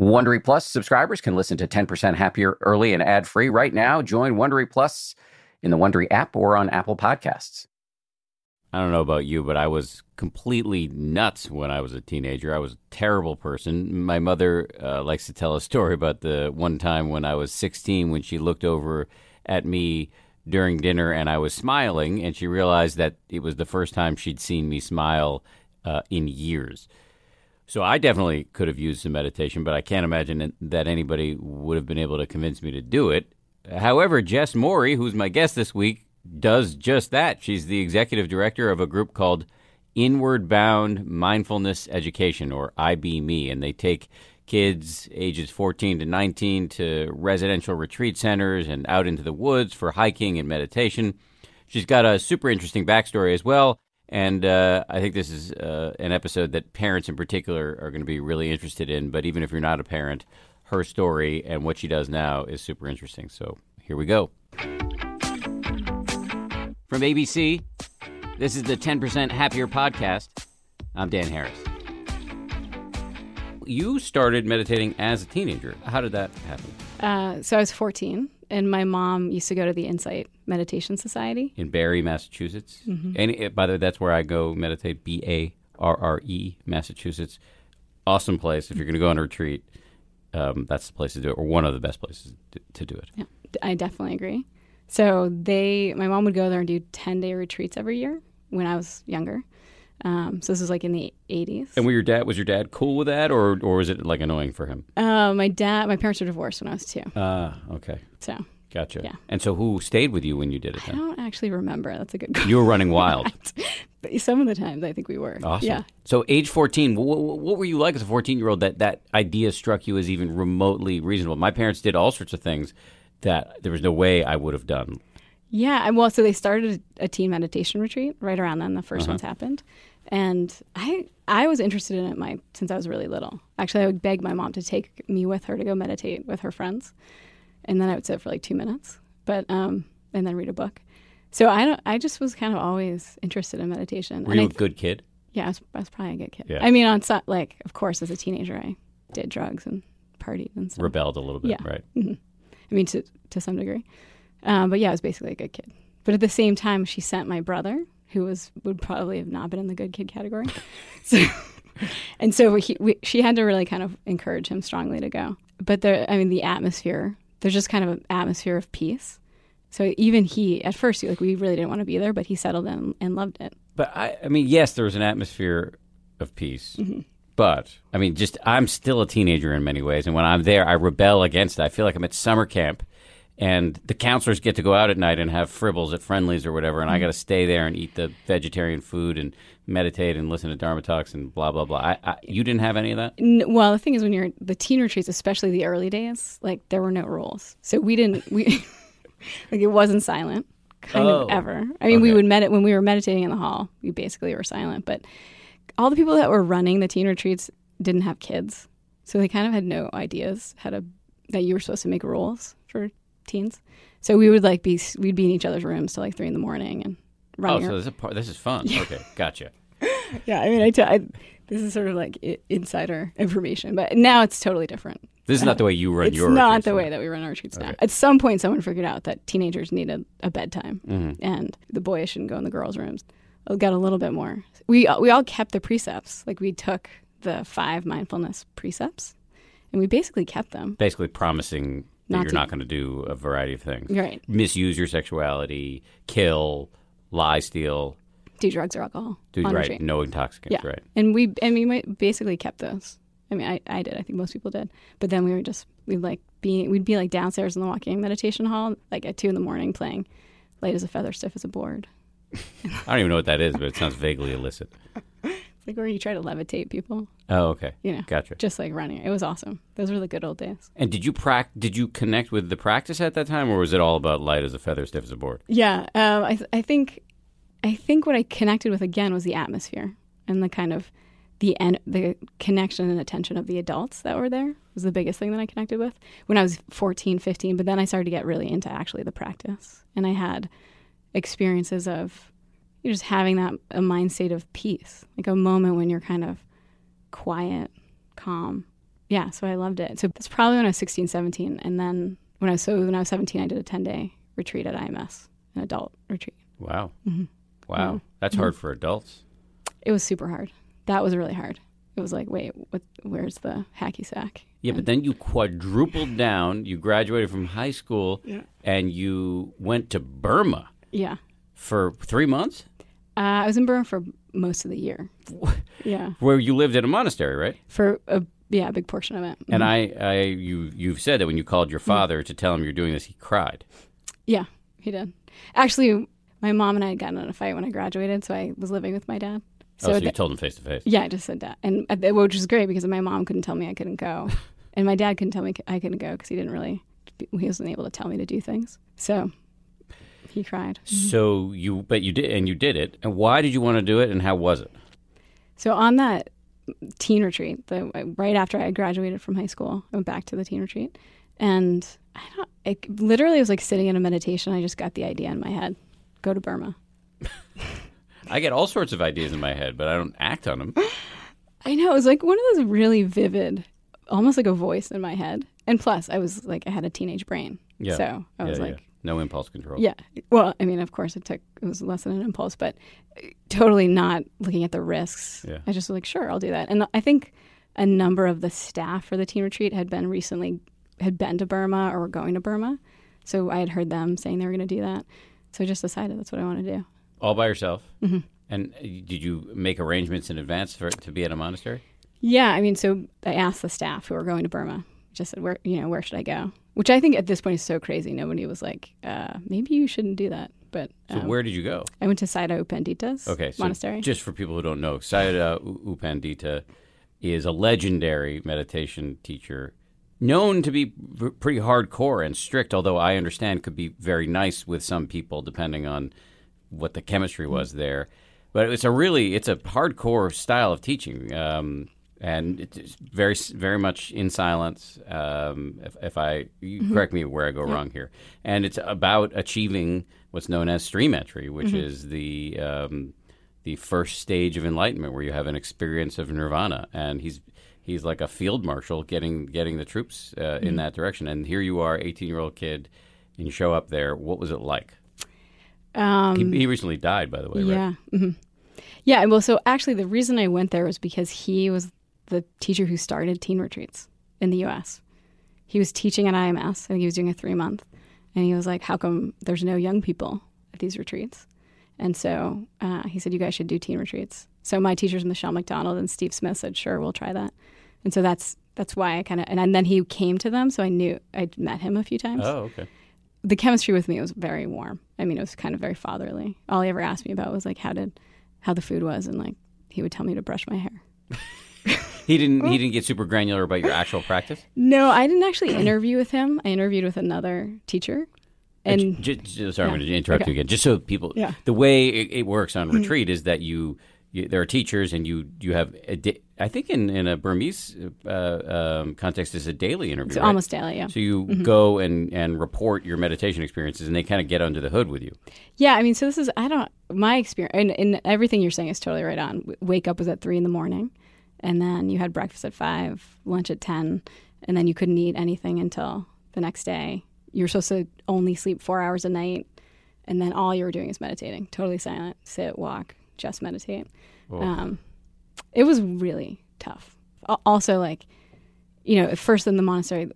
Wondery Plus subscribers can listen to 10% Happier early and ad free right now. Join Wondery Plus in the Wondery app or on Apple Podcasts. I don't know about you, but I was completely nuts when I was a teenager. I was a terrible person. My mother uh, likes to tell a story about the one time when I was 16 when she looked over at me during dinner and I was smiling, and she realized that it was the first time she'd seen me smile uh, in years. So I definitely could have used some meditation, but I can't imagine that anybody would have been able to convince me to do it. However, Jess Morey, who's my guest this week, does just that. She's the executive director of a group called Inward Bound Mindfulness Education, or IBME, and they take kids ages 14 to 19 to residential retreat centers and out into the woods for hiking and meditation. She's got a super interesting backstory as well. And uh, I think this is uh, an episode that parents in particular are going to be really interested in. But even if you're not a parent, her story and what she does now is super interesting. So here we go. From ABC, this is the 10% Happier Podcast. I'm Dan Harris you started meditating as a teenager. How did that happen? Uh, so I was 14, and my mom used to go to the Insight Meditation Society in Barre, Massachusetts. Mm-hmm. And by the way, that's where I go meditate. B A R R E, Massachusetts. Awesome place if you're going to go on a retreat. Um, that's the place to do it, or one of the best places to, to do it. Yeah, I definitely agree. So they, my mom would go there and do 10 day retreats every year when I was younger. Um, so this was like in the 80s. And were your dad was your dad cool with that, or or was it like annoying for him? Uh, my dad, my parents were divorced when I was two. Ah, uh, okay. So gotcha. Yeah. And so who stayed with you when you did it? Then? I don't actually remember. That's a good. question. You were running wild. but some of the times, I think we were. Awesome. Yeah. So age 14, what, what were you like as a 14 year old that that idea struck you as even remotely reasonable? My parents did all sorts of things that there was no way I would have done. Yeah, and well, so they started a teen meditation retreat right around then. The 1st uh-huh. ones happened, and I I was interested in it my since I was really little. Actually, I would beg my mom to take me with her to go meditate with her friends, and then I would sit for like two minutes, but um, and then read a book. So I don't. I just was kind of always interested in meditation. Were and you a good kid? Yeah, I was, I was probably a good kid. Yeah. I mean, on like of course, as a teenager, I did drugs and partied and stuff. Rebelled a little bit, yeah. right? Mm-hmm. I mean, to to some degree, um, but yeah, I was basically a good kid. But at the same time, she sent my brother who was would probably have not been in the good kid category. so, and so he, we, she had to really kind of encourage him strongly to go. But the, I mean, the atmosphere. There's just kind of an atmosphere of peace. So even he, at first, like we really didn't want to be there, but he settled in and loved it. But I, I mean, yes, there was an atmosphere of peace. Mm-hmm. But I mean, just I'm still a teenager in many ways, and when I'm there, I rebel against it. I feel like I'm at summer camp, and the counselors get to go out at night and have fribbles at Friendly's or whatever, and mm-hmm. I got to stay there and eat the vegetarian food and meditate and listen to Dharma talks and blah blah blah. I, I, you didn't have any of that. well, the thing is, when you're the teen retreats, especially the early days, like there were no rules, so we didn't we like it wasn't silent kind oh, of ever. I mean, okay. we would medit when we were meditating in the hall. We basically were silent, but all the people that were running the teen retreats didn't have kids, so they kind of had no ideas how to that you were supposed to make rules for teens. So we would like be we'd be in each other's rooms till like three in the morning and running. Oh, so this is part, this is fun. Yeah. Okay, gotcha. yeah, I mean, I, t- I this is sort of like insider information, but now it's totally different. This is not the way you run it's your. It's not the way that we run our retreats okay. now. At some point, someone figured out that teenagers need a, a bedtime, mm-hmm. and the boys shouldn't go in the girls' rooms. It got a little bit more. We we all kept the precepts. Like we took the five mindfulness precepts, and we basically kept them. Basically, promising not you're to, not going to do a variety of things. Right. Misuse your sexuality, kill, lie, steal. Do drugs or alcohol. Do right. No intoxicants. Yeah. Right. And we and we basically kept those. I mean, I, I did. I think most people did. But then we were just we'd like be we'd be like downstairs in the walking meditation hall, like at two in the morning, playing "Light as a Feather, Stiff as a Board." I don't even know what that is, but it sounds vaguely illicit. like where you try to levitate people. Oh, okay. You know, gotcha. Just like running. It was awesome. Those were the good old days. And did you prac- Did you connect with the practice at that time, or was it all about light as a feather, stiff as a board? Yeah, um, I, th- I think, I think what I connected with again was the atmosphere and the kind of the en- the connection and attention of the adults that were there was the biggest thing that I connected with when I was 14, 15. But then I started to get really into actually the practice, and I had experiences of you're just having that a mind state of peace, like a moment when you're kind of quiet, calm, Yeah, so I loved it. So that's probably when I was 16, 17. And then when I was so when I was 17, I did a 10 day retreat at IMS, an adult retreat. Wow. Mm-hmm. Wow. Yeah. That's mm-hmm. hard for adults. It was super hard. That was really hard. It was like, wait, what, where's the hacky sack? Yeah, and, but then you quadrupled down. You graduated from high school yeah. and you went to Burma. Yeah. For three months? Uh, I was in Burma for most of the year. yeah. Where you lived at a monastery, right? For a yeah, a big portion of it. Mm-hmm. And I, I, you, you've said that when you called your mm-hmm. father mm-hmm. to tell him you're doing this, he cried. Yeah, he did. Actually, my mom and I had gotten in a fight when I graduated, so I was living with my dad. So, oh, so you told him face to face? Yeah, I just said that, and uh, which was great because my mom couldn't tell me I couldn't go, and my dad couldn't tell me I couldn't go because he didn't really, he wasn't able to tell me to do things. So he cried. Mm-hmm. So you, but you did, and you did it. And why did you want to do it, and how was it? So on that teen retreat, the right after I graduated from high school, I went back to the teen retreat, and I don't. It literally was like sitting in a meditation. I just got the idea in my head: go to Burma. I get all sorts of ideas in my head, but I don't act on them. I know it was like one of those really vivid, almost like a voice in my head. And plus, I was like, I had a teenage brain, yeah. so I was yeah, like, yeah. No impulse control. Yeah. Well, I mean, of course, it took it was less than an impulse, but totally not looking at the risks. Yeah. I just was like, sure, I'll do that. And I think a number of the staff for the teen retreat had been recently had been to Burma or were going to Burma, so I had heard them saying they were going to do that. So I just decided that's what I want to do. All by yourself. Mm-hmm. And uh, did you make arrangements in advance for to be at a monastery? Yeah, I mean, so I asked the staff who were going to Burma. Just said, where you know, where should I go? Which I think at this point is so crazy. Nobody was like, uh, maybe you shouldn't do that. But um, so where did you go? I went to Sayadaw U Pandita's okay, so monastery. Just for people who don't know, Sayadaw U Pandita is a legendary meditation teacher known to be pretty hardcore and strict, although I understand could be very nice with some people depending on what the chemistry was there. But it's a really it's a hardcore style of teaching, um, and it's very very much in silence. Um, if, if, I mm-hmm. correct me where I go yeah. wrong here, and it's about achieving what's known as stream entry, which mm-hmm. is the um, the first stage of enlightenment, where you have an experience of nirvana, and he's he's like a field marshal getting getting the troops uh, mm-hmm. in that direction. And here you are, eighteen year old kid, and you show up there. What was it like? Um, he, he, recently died, by the way. Yeah. Right? Mm-hmm. Yeah. Well, so actually, the reason I went there was because he was the teacher who started teen retreats in the U.S. He was teaching at IMS. I think he was doing a three month, and he was like, "How come there's no young people at these retreats?" And so uh, he said, "You guys should do teen retreats." So my teachers, Michelle McDonald and Steve Smith, said, "Sure, we'll try that." And so that's that's why I kind of and, and then he came to them, so I knew I'd met him a few times. Oh, okay the chemistry with me was very warm. I mean, it was kind of very fatherly. All he ever asked me about was like how did how the food was, and like he would tell me to brush my hair. he didn't. He didn't get super granular about your actual practice. No, I didn't actually interview with him. I interviewed with another teacher. And, just, just, sorry, yeah. I'm going to interrupt okay. you again. Just so people, yeah. the way it, it works on retreat is that you you, there are teachers, and you you have a I think in, in a Burmese uh, um, context, is a daily interview. It's right? almost daily, yeah. So you mm-hmm. go and, and report your meditation experiences, and they kind of get under the hood with you. Yeah, I mean, so this is I don't my experience, and, and everything you're saying is totally right on. Wake up was at three in the morning, and then you had breakfast at five, lunch at ten, and then you couldn't eat anything until the next day. You were supposed to only sleep four hours a night, and then all you were doing is meditating, totally silent, sit, walk, just meditate. Um, it was really tough. Also, like, you know, at first in the monastery,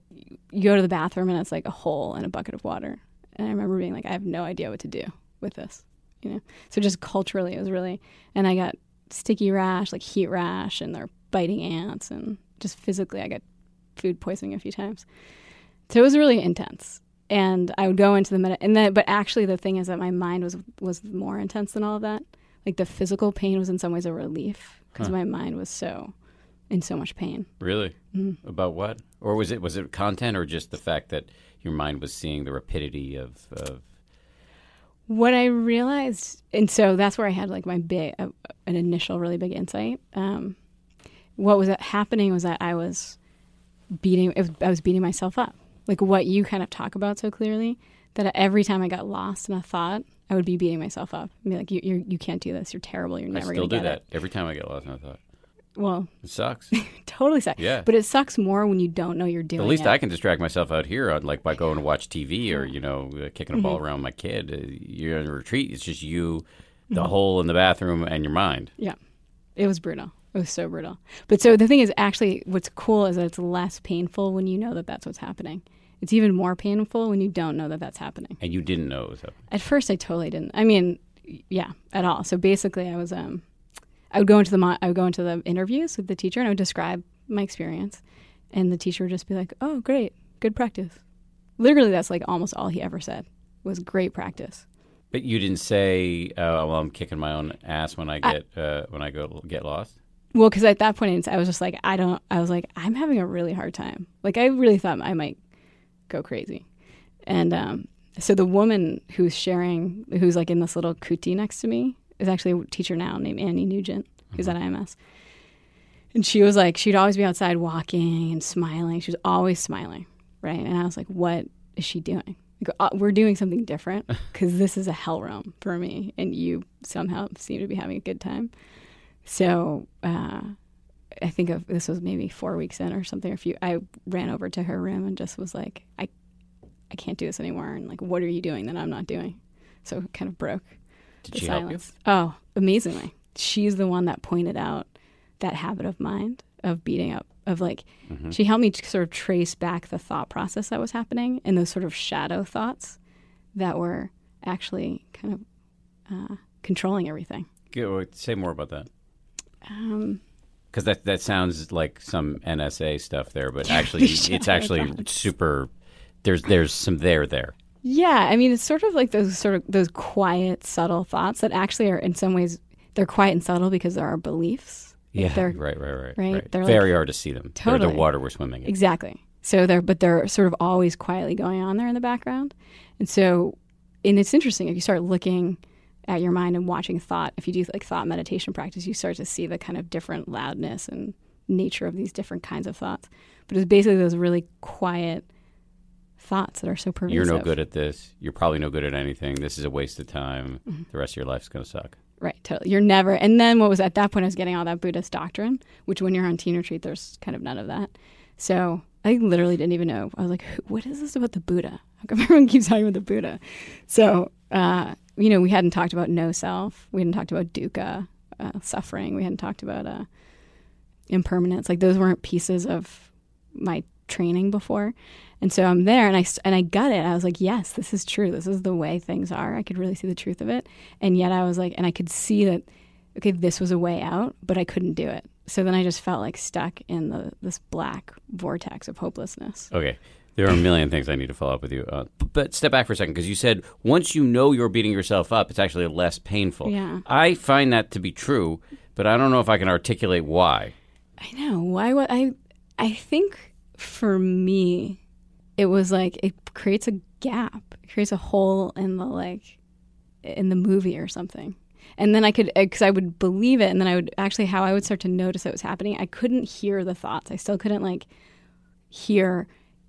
you go to the bathroom and it's like a hole in a bucket of water. And I remember being like, I have no idea what to do with this, you know? So just culturally, it was really, and I got sticky rash, like heat rash, and they're biting ants. And just physically, I got food poisoning a few times. So it was really intense. And I would go into the med, and then, but actually, the thing is that my mind was was more intense than all of that like the physical pain was in some ways a relief because huh. my mind was so in so much pain. Really? Mm-hmm. About what? Or was it was it content or just the fact that your mind was seeing the rapidity of, of what I realized, and so that's where I had like my big, uh, an initial really big insight. Um, what was happening was that I was beating, was, I was beating myself up. Like what you kind of talk about so clearly, that every time I got lost in a thought, I would be beating myself up and be like, "You you you can't do this. You're terrible. You're never going to get do that it. every time I get lost in a thought. Well, It sucks. totally sucks. Yeah. But it sucks more when you don't know you're doing it. At least it. I can distract myself out here, uh, like by going to watch TV or you know uh, kicking a ball Mm-hmm. around with my kid. Uh, You're in a retreat. It's just you, the Mm-hmm. hole in the bathroom, and your mind. Yeah. It was brutal. It was so brutal. But so the thing is, actually, what's cool is that it's less painful when you know that that's what's happening. It's even more painful when you don't know that that's happening. And you didn't know it was happening. At first, I totally didn't. I mean, yeah, at all. So basically, I was um, I would go into the mo- I would go into the interviews with the teacher and I would describe my experience, and the teacher would just be like, "Oh, great, good practice." Literally, that's like almost all he ever said was "great practice." But you didn't say, uh, "Well, I'm kicking my own ass when I get uh, when I go get lost." Well, because at that point, I was just like, I don't. I was like, I'm having a really hard time. Like, I really thought I might go crazy, and um, so the woman who's sharing, who's like in this little kuti next to me, is actually a teacher now named Annie Nugent, who's at IMS. And she was like, she'd always be outside walking and smiling. She was always smiling, right? And I was like, what is she doing? Like, uh, we're doing something different because this is a hell realm for me, and you somehow seem to be having a good time. So uh, I think of, this was maybe four weeks in or something. Or a few, I ran over to her room and just was like, I, I can't do this anymore. And like, what are you doing that I'm not doing? So kind of broke Did the she silence. Oh, amazingly. She's the one that pointed out that habit of mind of beating up, of like, Mm-hmm. she helped me to sort of trace back the thought process that was happening and those sort of shadow thoughts that were actually kind of uh, controlling everything. help you? Say more about that. Um, Because that that sounds like some NSA stuff there, but actually, it's actually super. There's there's some there there. Yeah, I mean, it's sort of like those sort of those quiet, subtle thoughts that actually are in some ways they're quiet and subtle because they're our beliefs. Yeah, they're right, right, right, right? They're Very hard to see them. They're Totally. the water we're swimming in. exactly. So they're but they're sort of always quietly going on there in the background, and so and it's interesting if you start looking at your mind and watching thought. If you do like thought meditation practice, you start to see the kind of different loudness and nature of these different kinds of thoughts. But it's basically those really quiet thoughts that are so pervasive. You're no good at this. You're probably no good at anything. This is a waste of time. Mm-hmm. The rest of your life's going to suck. Right, totally. You're never. And then what was at that point? I was getting all that Buddhist doctrine, which when you're on teen retreat, there's kind of none of that. So I literally didn't even know. I was like, what is this about the Buddha? How come everyone keeps talking about the Buddha? So, uh, you know, we hadn't talked about no self. We hadn't talked about dukkha, uh, suffering. We hadn't talked about uh, impermanence. Like those weren't pieces of my training before. And so I'm there and I, and I got it. I was like, yes, this is true. This is the way things are. I could really see the truth of it. And yet I was like, and I could see that, okay, this was a way out, but I couldn't do it. So then I just felt like stuck in the this black vortex of hopelessness. Okay. There are a million things I need to follow up with you. Uh, but step back for a second because you said once you know you're beating yourself up, it's actually less painful. Yeah. I find that to be true, but I don't know if I can articulate why. I know. Why would I I think for me it was like it creates a gap. It creates a hole in the like in the movie or something. And then I could uh, cuz I would believe it and then I would actually how I would start to notice it was happening. I couldn't hear the thoughts. I still couldn't like hear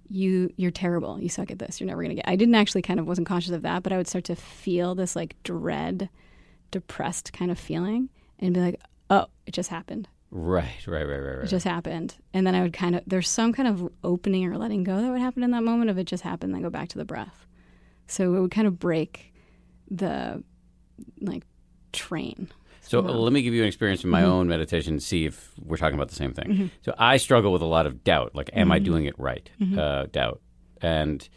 you you're terrible. You suck at this. You're never to get. I didn't actually kind of wasn't conscious of that, but I would start to feel this like dread, depressed kind of feeling and be like, "Oh, it just happened." Right, right, right, right, right. it just happened and then i would kind of there's some kind of opening or letting go that would happen in that moment of it just happened then go back to the breath so it would kind of break the like train So somehow. let me give you an experience in my Mm-hmm. own meditation and see if we're talking about the same thing. So I struggle with a lot of doubt, like, am I Mm-hmm. doing it right? Uh, doubt. And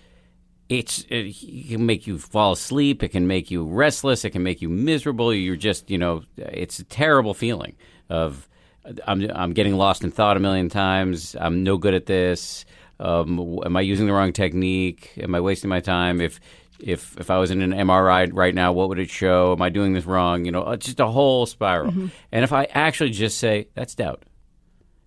it's it, it can make you fall asleep. It can make you restless. It can make you miserable. You're just, you know, it's a terrible feeling of I'm, I'm getting lost in thought a million times. I'm no good at this. Um, am I using the wrong technique? Am I wasting my time? If if if I was in an MRI right now, what would it show? Am I doing this wrong? You know, it's just a whole spiral. Mm-hmm. And if I actually just say that's doubt,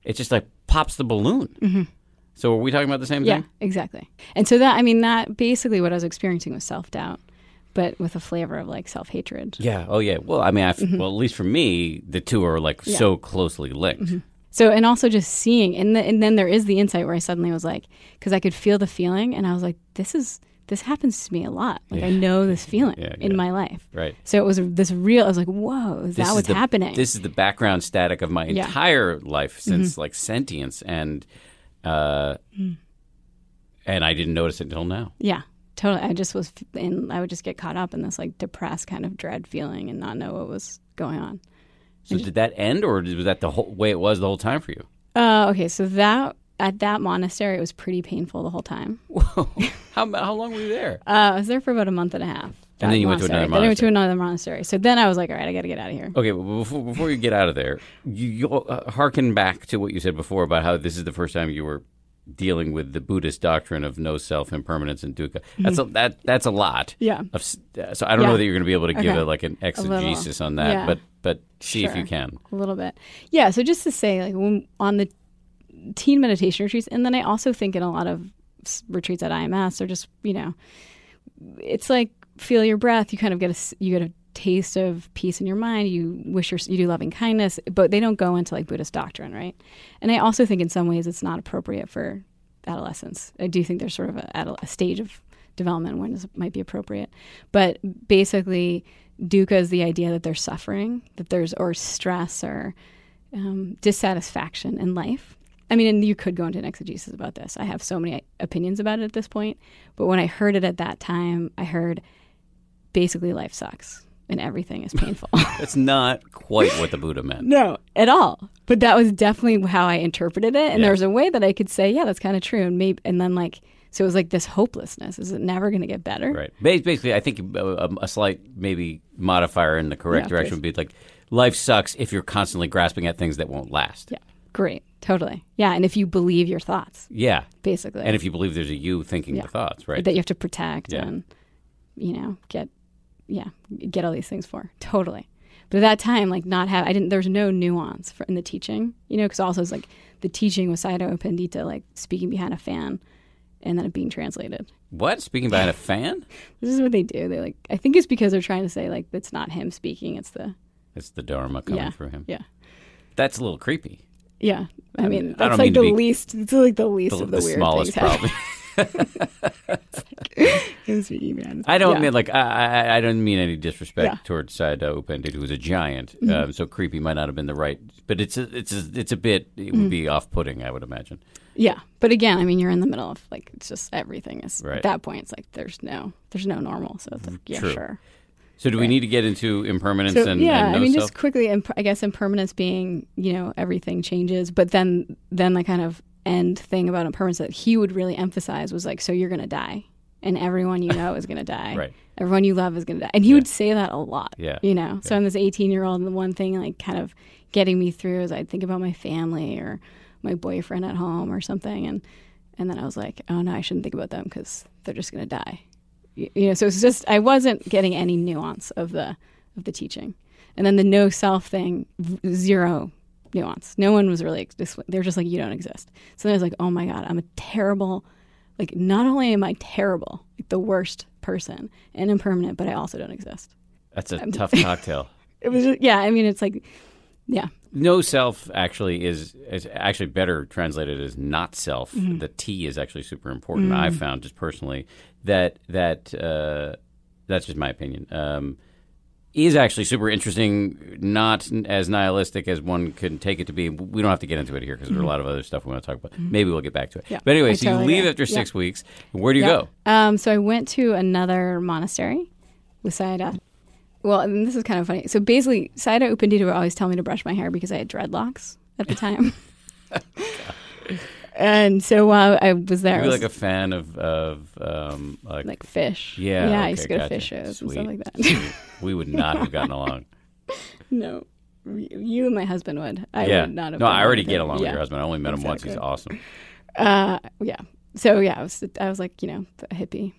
it just like pops the balloon. So are we talking about the same Mm-hmm. yeah thing? exactly and so that i mean that basically what i was experiencing was self-doubt but with a flavor of like self-hatred Yeah. Oh yeah. Well, I mean, I f well, at least for me, the two are like Mm-hmm. Yeah. so closely linked. So, and also just seeing, and, the, and then there is the insight where I suddenly was like, because I could feel the feeling, and I was like, this is this happens to me a lot. Like yeah. I know this feeling yeah, in my life. Right. So it was this real. I was like, whoa, is this that what's the, happening? This is the background static of my entire life since mm-hmm. like sentience, and uh, mm. and I didn't notice it until now. Yeah. Totally. I just was, and I would just get caught up in this like depressed kind of dread feeling and not know what was going on. So and did that end, or was that the whole way it was the whole time for you? Uh, okay, so that at that monastery, it was pretty painful the whole time. Whoa! How how long were you there? Uh, I was there for about a month and a half. And then you went to another monastery. Then I went to another monastery. So then I was like, all right, I got to get out of here. Okay, well, before, before you get out of there, you, you uh, harken back to what you said before about how this is the first time you were dealing with the Buddhist doctrine of no self impermanence and dukkha. That's mm-hmm. a, that that's a lot. Yeah. Of, so I don't yeah. know that you're going to be able to give okay. it like an exegesis on that, yeah. but but see sure. if you can. A little bit. Yeah. So just to say, like when, on the teen meditation retreats, and then I also think in a lot of retreats at IMS, or just you know, it's like feel your breath. You kind of get a you get a taste of peace in your mind. You wish your, you do loving kindness, but they don't go into like Buddhist doctrine, right? And I also think in some ways it's not appropriate for adolescence. I do think there's sort of a, a stage of development when it might be appropriate, but basically, dukkha is the idea that there's suffering, that there's or stress or um, dissatisfaction in life. I mean, and you could go into an exegesis about this. I have so many opinions about it at this point, but when I heard it at that time, I heard basically life sucks and everything is painful. That's not quite what the Buddha meant. No, at all. But that was definitely how I interpreted it. And yeah. there was a way that I could say, yeah, that's kind of true. And maybe, and then like, so it was like this hopelessness. Is it never going to get better? Right. Basically, I think a, a slight maybe modifier in the correct yeah, direction please. would be like, life sucks if you're constantly grasping at things that won't last. Yeah. Great. Totally. Yeah. And if you believe your thoughts. Yeah. Basically. And if you believe there's a you thinking yeah. the thoughts, right? That you have to protect and, you know, get yeah, get all these things for. Totally. But at that time, like not have, I didn't, there's no nuance for, in the teaching, you know, because also it's like the teaching was Sayadaw Pandita, like speaking behind a fan and then it being translated. What? Speaking behind a fan? this is what they do. They like, I think it's because they're trying to say like, it's not him speaking, it's the, it's the Dharma coming yeah, through him. Yeah. That's a little creepy. Yeah. I mean, that's I like the least, it's like the least the, of the, the weird smallest things. problem. I don't yeah. mean like I, I don't mean any disrespect yeah. towards Sayadaw U Pandita, who was a giant. Mm-hmm. Um, so creepy might not have been the right, but it's a, it's a, it's a bit. It would mm-hmm. be off-putting, I would imagine. Yeah, but again, I mean, you're in the middle of like it's just everything is right. at that point. It's like there's no there's no normal. So it's like yeah, True. sure. So do we need to get into impermanence so, and yeah? And no I mean, self? just quickly, imp- I guess impermanence being you know everything changes, but then then the kind of end thing about impermanence that he would really emphasize was like, so you're going to die, and everyone you know is going to die. right. Everyone you love is going to die, and he yeah. would say that a lot. Yeah. You know, so I'm this 18 year old, and the one thing like kind of getting me through is I'd think about my family or my boyfriend at home or something, and and then I was like, oh no, I shouldn't think about them because they're just going to die. You, you know, so it's just I wasn't getting any nuance of the of the teaching, and then the no self thing, zero nuance. No one was really they're just like you don't exist. So then I was like, oh my god, I'm a terrible. Like not only am I terrible, like the worst person and impermanent, but I also don't exist. That's a tough cocktail. it was just, yeah. I mean, it's like yeah. No self actually is is actually better translated as not self. Mm-hmm. The T is actually super important. Mm-hmm. I've found just personally that that uh, that's just my opinion. Um, is actually super interesting, not as nihilistic as one could take it to be. We don't have to get into it here because mm-hmm. there's a lot of other stuff we want to talk about. Mm-hmm. Maybe we'll get back to it. Yeah, but anyway, I so totally you leave after six weeks. Where do you go? Um, so I went to another monastery with Sayadaw. Well, and this is kind of funny. So basically, Sayadaw U Pandita would always tell me to brush my hair because I had dreadlocks at the time. and so while I was there, I was like a fan of of um, like, like Phish. Yeah, yeah. Okay, I used to go gotcha. to Phish shows Sweet. and stuff like that. we would not have gotten along. no, you and my husband would. I yeah. would not have. No, I already get him. along yeah. with your husband. I only met him exactly. once. He's awesome. Uh, yeah. So yeah, I was I was like you know a hippie,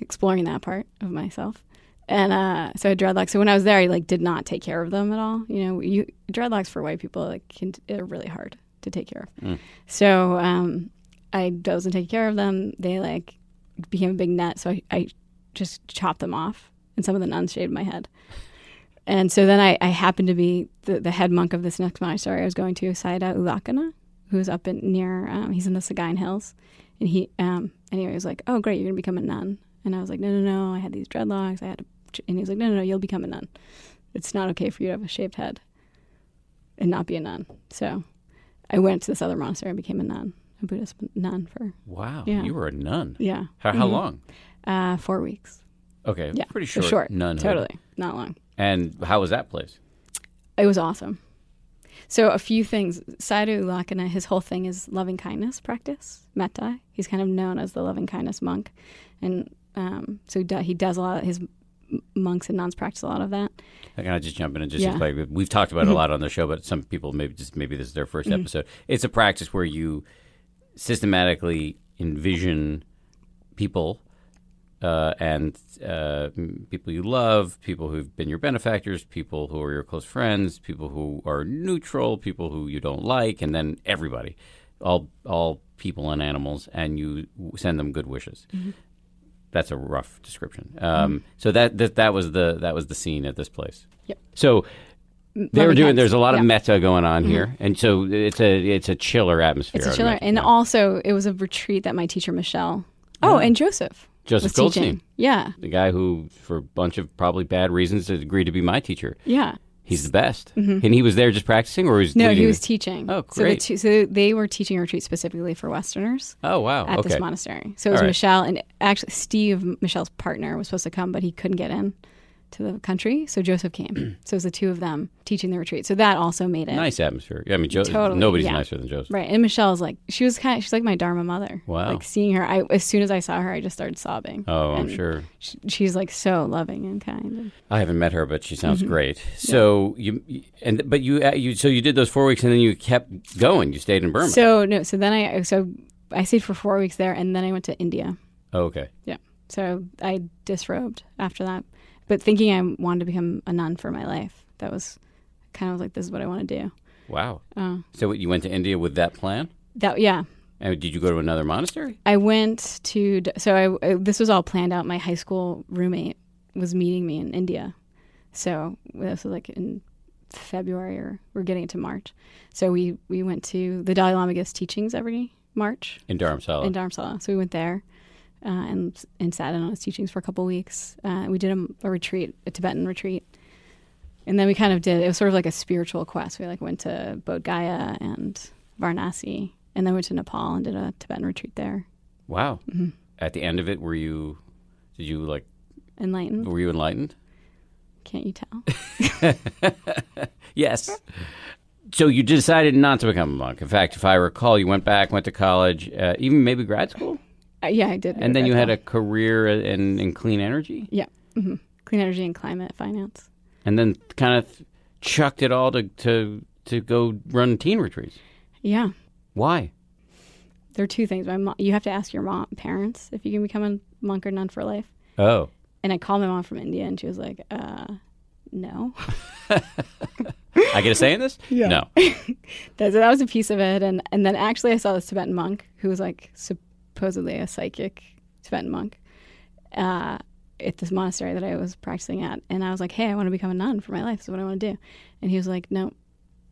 exploring that part of myself. And uh, so I had dreadlocks. So when I was there, I like did not take care of them at all. You know, you dreadlocks for white people like can, are really hard to take care of. Mm. So um, I wasn't taking care of them. They like became a big net. So I, I just chopped them off, and some of the nuns shaved my head. And so then I, I happened to be the, the head monk of this next monastery I was going to, Sayadaw U Lakkhana, who's up in near. Um, he's in the Sagaing Hills, and he um, anyway was like, "Oh, great, you're gonna become a nun." And I was like, no, no, no. I had these dreadlocks. I had, to, and he was like, no, no, no. You'll become a nun. It's not okay for you to have a shaved head and not be a nun. So I went to this other monastery and became a nun, a Buddhist nun for Wow, Yeah. you were a nun. yeah, How, how Mhm. long? uh, four weeks. Okay, Yeah, pretty so short. short, Nunhood. totally not long. And how was that place? It was awesome. So a few things. Sayadaw U Lakkhana, his whole thing is loving kindness practice, metta. He's kind of known as the loving kindness monk, and um, so he, does a lot. Of, his monks and nuns practice a lot of that. Can I just jump in and just Yeah. explain? We've talked about it a lot on the show, but some people maybe just maybe this is their 1st episode. It's a practice where you systematically envision people uh, and uh, people you love, people who've been your benefactors, people who are your close friends, people who are neutral, people who you don't like, and then everybody, all all people and animals, and you send them good wishes. That's a rough description. Um, So that, that that was the that was the scene at this place. Yep. So they were doing. There's a lot of metta going on here, and so it's a it's a chiller atmosphere. It's a chiller, and Yeah. also it was a retreat that my teacher Michelle. Oh, and Joseph. Joseph Goldstein. teaching. Yeah, the guy who, for a bunch of probably bad reasons, agreed to be my teacher. yeah. He's the best, and he was there just practicing, or he was Mm-hmm. No, he was teaching. Oh, So, the great. two, so they were teaching a retreat specifically for Westerners oh wow, at okay, this monastery. So it was right. Michelle and actually Steve, Michelle's partner, was supposed to come, but he couldn't get in to the country. So Joseph came. so it was the two of them teaching the retreat. So that also made it nice atmosphere. Yeah, I mean, jo- Totally, nobody's yeah. nicer than Joseph. right. And Michelle's like she was kind of she's like my dharma mother. Wow. Like seeing her, I as soon as I saw her, I just started sobbing. Oh, I'm sure. she, she's like so loving and kind. I haven't met her, but she sounds Mm-hmm. great. So you and but you uh, you so you did those four weeks, and then you kept going. You stayed in Burma. so no, so then I so I stayed for four weeks there, and then I went to India. oh, okay. Yeah. So I disrobed after that, but thinking I wanted to become a nun for my life. That was kind of like this is what I want to do. Wow. Uh, So you went to India with that plan? that yeah. And did you go to another monastery? I went to so I, I this was all planned out. My high school roommate was meeting me in India, so this was like in February or we're getting into March. So we we went to the Dalai Lama gives teachings every March In Dharamsala. in Dharamsala. So we went there uh, and and sat in on his teachings for a couple weeks. Uh, we did a, a retreat, a Tibetan retreat, and then we kind of did. It was sort of like a spiritual quest. We like went to Bodh Gaya and Varanasi, and then went to Nepal and did a Tibetan retreat there. wow. Mm-hmm. At the end of it, were you? Did you like? Enlightened, Were you enlightened? can't you tell? Yes. So you decided not to become a monk. In fact, if I recall, you went back, went to college, uh, even maybe grad school, Uh, yeah, I did. and then you had a career in, in clean energy, yeah, hmm clean energy and climate finance. and then kind of chucked it all to to to go run teen retreats. Yeah, Why? there are two things. My mom, you have to ask your mom parents if you can become a monk or nun for life. Oh, And I called my mom from India, and she was like, uh, "No." I get a say in this? Yeah. No. that, that was a piece of it, and and then actually I saw this Tibetan monk who was like supposedly a psychic Tibetan monk uh, at this monastery that I was practicing at, and I was like, "Hey, I want to become a nun for my life. This is what I want to do." And he was like, "No,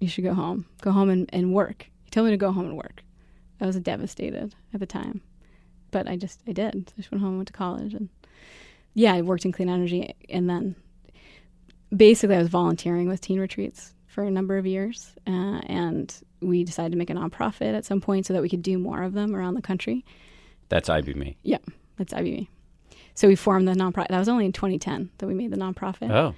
you should go home. Go home and, and work." He told me to go home and work. I was devastated at the time, but I just I did. I just went home, and went to college, and yeah, I worked in clean energy, and then basically I was volunteering with teen retreats for a number of years, uh, and we decided to make a nonprofit at some point so that we could do more of them around the country. That's IBME. Yeah, that's IBB. So we formed the nonprofit. That was only in 2010 that we made the nonprofit, Oh,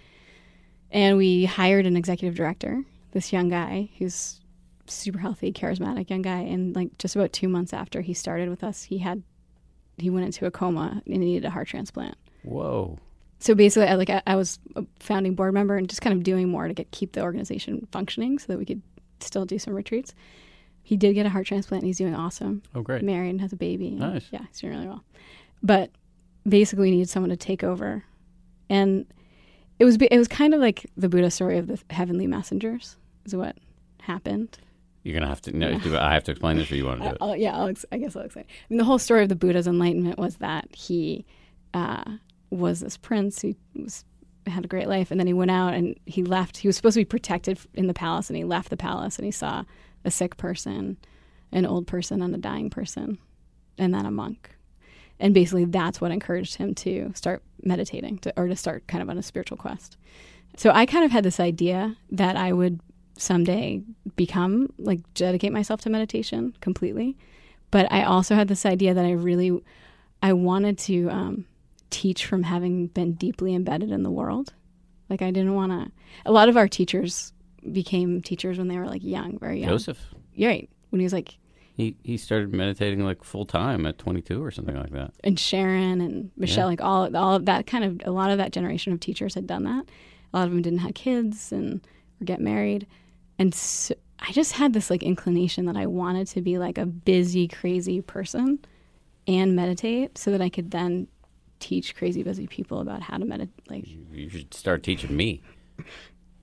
and we hired an executive director, this young guy who's super healthy, charismatic young guy. And like just about two months after he started with us, he had he went into a coma and he needed a heart transplant. whoa. so basically, I, like I, I was a founding board member and just kind of doing more to get keep the organization functioning so that we could still do some retreats. He did get a heart transplant. and He's doing awesome. Oh, great. Married and has a baby. and Nice. Yeah, he's doing really well. But basically, we needed someone to take over, and it was it was kind of like the Buddha story of the heavenly messengers. Is what happened. You're gonna have to. No, do I have to explain this, or you want to do it? I'll, yeah, I'll, ex- I guess I'll explain. I mean, the whole story of the Buddha's enlightenment was that he uh, was this prince who was had a great life, and then he went out and he left. He was supposed to be protected in the palace, and he left the palace, and he saw a sick person, an old person, and a dying person, and then a monk. And basically, that's what encouraged him to start meditating to, or to start kind of on a spiritual quest. So I kind of had this idea that I would someday become like dedicate myself to meditation completely. But I also had this idea that I really I wanted to um, teach from having been deeply embedded in the world. Like I didn't want to. A lot of our teachers became teachers when they were like young, very young. Joseph. Yeah, right. When he was like he he started meditating like full time at 22 or something like that. And Sharon and Michelle, yeah. like all all of that kind of a lot of that generation of teachers had done that. A lot of them didn't have kids and or get married, and so I just had this like inclination that I wanted to be like a busy, crazy person and meditate, so that I could then teach crazy, busy people about how to meditate. Like you should start teaching me.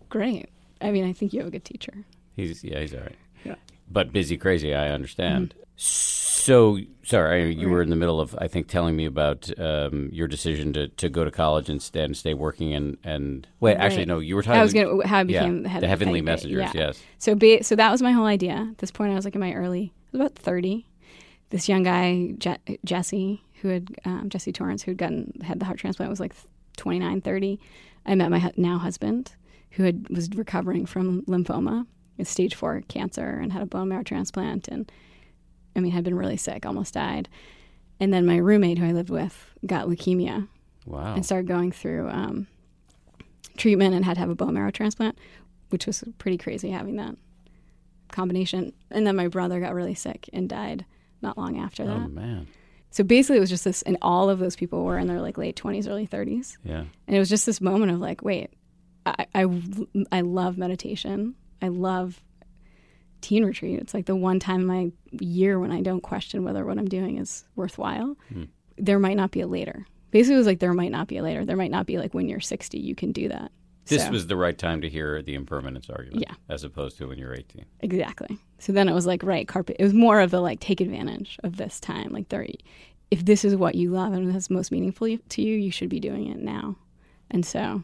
Great. I mean, I think you have a good teacher. He's yeah, he's all right Yeah. but busy crazy. I understand. Mm-hmm. So sorry, you were in the middle of I think telling me about um, your decision to, to go to college and stay, and stay working and and wait right. actually no you were talking I was gonna how I became yeah, the head the heavenly messengers yeah. yes so be, so that was my whole idea at this point I was like in my early I was about thirty this young guy Je- Jesse who had um, Jesse Torrance who had gotten had the heart transplant was like 29 30 I met my now husband who had was recovering from lymphoma stage four cancer and had a bone marrow transplant and I mean had been really sick, almost died. And then my roommate who I lived with got leukemia. Wow. And started going through um, treatment and had to have a bone marrow transplant, which was pretty crazy having that combination. And then my brother got really sick and died not long after that. Oh man. So basically, it was just this, and all of those people were in their like late twenties, early thirties. Yeah. And it was just this moment of like, wait, I, I, I love meditation. I love teen retreat. It's like the one time in my year when I don't question whether what I'm doing is worthwhile. Mm. There might not be a later. Basically, it was like there might not be a later. There might not be like when you're 60, you can do that. This so, was the right time to hear the impermanence argument, yeah, as opposed to when you're 18. Exactly. So then it was like right carpet. It was more of the like take advantage of this time. Like there, if this is what you love and is most meaningful to you, you should be doing it now. And so,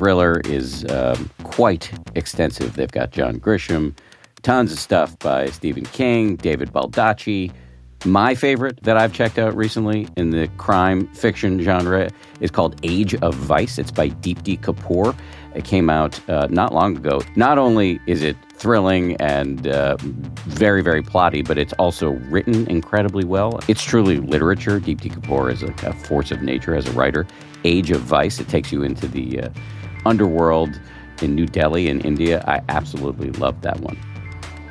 is um, quite extensive. They've got John Grisham, tons of stuff by Stephen King, David Baldacci. My favorite that I've checked out recently in the crime fiction genre is called Age of Vice. It's by Deepti Kapoor. It came out uh, not long ago. Not only is it thrilling and uh, very, very plotty, but it's also written incredibly well. It's truly literature. Deepti Kapoor is a, a, force of nature as a writer. Age of Vice, it takes you into the uh, underworld in New Delhi in India. I absolutely love that one.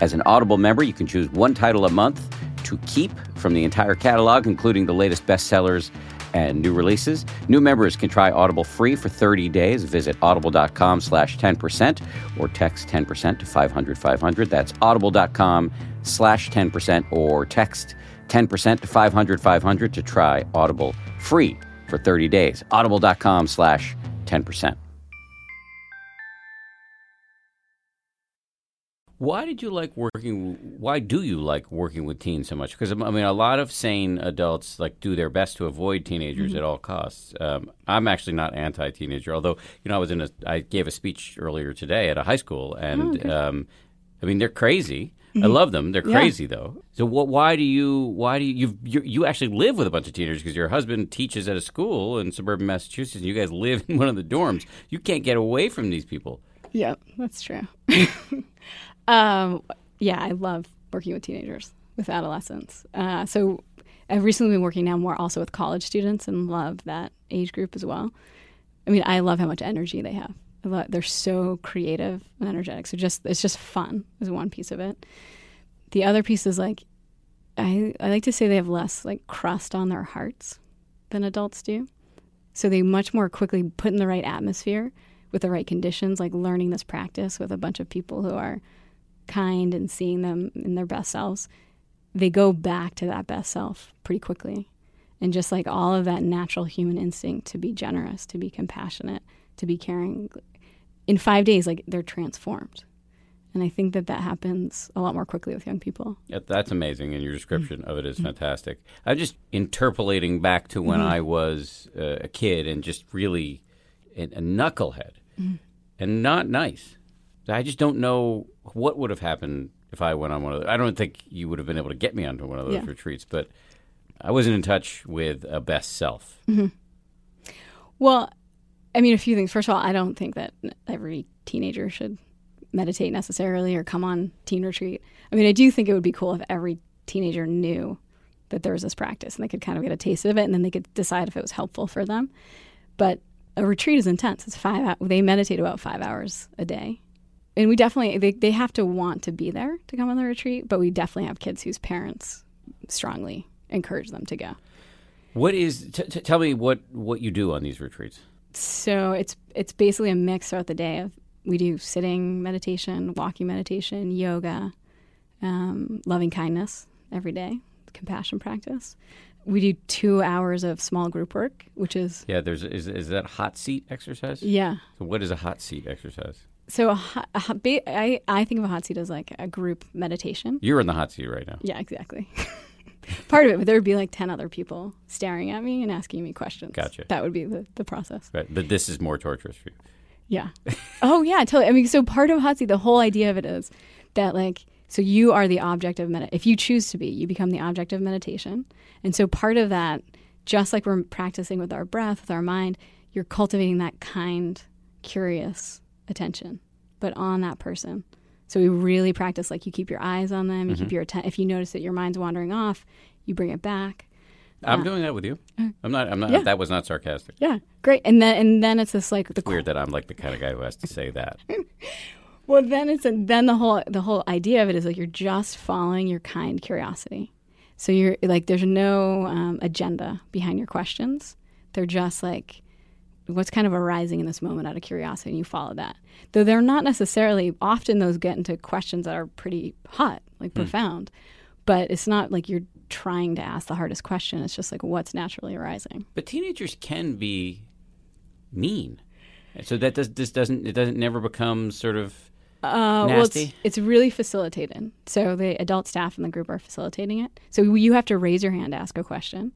As an Audible member, you can choose one title a month to keep from the entire catalog, including the latest bestsellers and new releases. New members can try Audible free for 30 days. Visit audible.com slash 10% or text 10% to 500 500. That's audible.com slash 10% or text 10% to 500 500 to try Audible free for 30 days. Audible.com slash 10%. Why did you like working? Why do you like working with teens so much? Because I mean, a lot of sane adults like do their best to avoid teenagers mm-hmm. at all costs. Um, I'm actually not anti-teenager, although you know I was in a I gave a speech earlier today at a high school, and oh, okay. um, I mean they're crazy. Mm-hmm. I love them. They're crazy yeah. though. So what? Why do you? Why do you? You, you actually live with a bunch of teenagers because your husband teaches at a school in suburban Massachusetts. and You guys live in one of the dorms. You can't get away from these people. Yeah, that's true. Um, yeah, I love working with teenagers, with adolescents. Uh, so I've recently been working now more also with college students and love that age group as well. I mean, I love how much energy they have. Love, they're so creative and energetic. So just it's just fun is one piece of it. The other piece is like I, I like to say they have less like crust on their hearts than adults do. So they much more quickly put in the right atmosphere with the right conditions, like learning this practice with a bunch of people who are kind and seeing them in their best selves, they go back to that best self pretty quickly. And just like all of that natural human instinct to be generous, to be compassionate, to be caring, in five days, like they're transformed. And I think that that happens a lot more quickly with young people. Yeah, that's amazing, and your description mm-hmm. of it is fantastic. I'm just interpolating back to when mm-hmm. I was uh, a kid and just really a, a knucklehead mm-hmm. and not nice. I just don't know what would have happened if I went on one of those. I don't think you would have been able to get me onto one of those yeah. retreats, but I wasn't in touch with a best self. Mm-hmm. Well, I mean, a few things. First of all, I don't think that every teenager should meditate necessarily or come on teen retreat. I mean, I do think it would be cool if every teenager knew that there was this practice and they could kind of get a taste of it and then they could decide if it was helpful for them. But a retreat is intense. It's five. They meditate about five hours a day, and we definitely they, they have to want to be there to come on the retreat but we definitely have kids whose parents strongly encourage them to go. What is t- t- tell me what what you do on these retreats. So it's it's basically a mix throughout the day of we do sitting meditation walking meditation yoga um, loving kindness every day compassion practice. We do two hours of small group work which is yeah there's is, is that hot seat exercise? Yeah. So what is a hot seat exercise so a, a, I, I think of a hot seat as like a group meditation. You're in the hot seat right now. Yeah, exactly. Part of it, but there would be like 10 other people staring at me and asking me questions. Gotcha. That would be the, the process. Right. But this is more torturous for you. Yeah. oh, yeah, totally. I mean, so part of hot seat, the whole idea of it is that like, so you are the object of med. If you choose to be, you become the object of meditation. And so part of that, just like we're practicing with our breath, with our mind, you're cultivating that kind, curious attention, but on that person. So we really practice like you keep your eyes on them, you mm-hmm. keep your attention. If you notice that your mind's wandering off, you bring it back. I'm uh, doing that with you. I'm not. I'm not. Yeah. That was not sarcastic. Yeah, great. And then and then it's this like it's weird that I'm like the kind of guy who has to say that. well, then it's a, then the whole the whole idea of it is like you're just following your kind curiosity. So you're like there's no um, agenda behind your questions. They're just like what's kind of arising in this moment out of curiosity and you follow that though they're not necessarily often those get into questions that are pretty hot like mm. profound but it's not like you're trying to ask the hardest question it's just like what's naturally arising but teenagers can be mean so that does this doesn't it doesn't never become sort of uh, well, it's, it's, really facilitated. So the adult staff in the group are facilitating it. So you have to raise your hand, ask a question.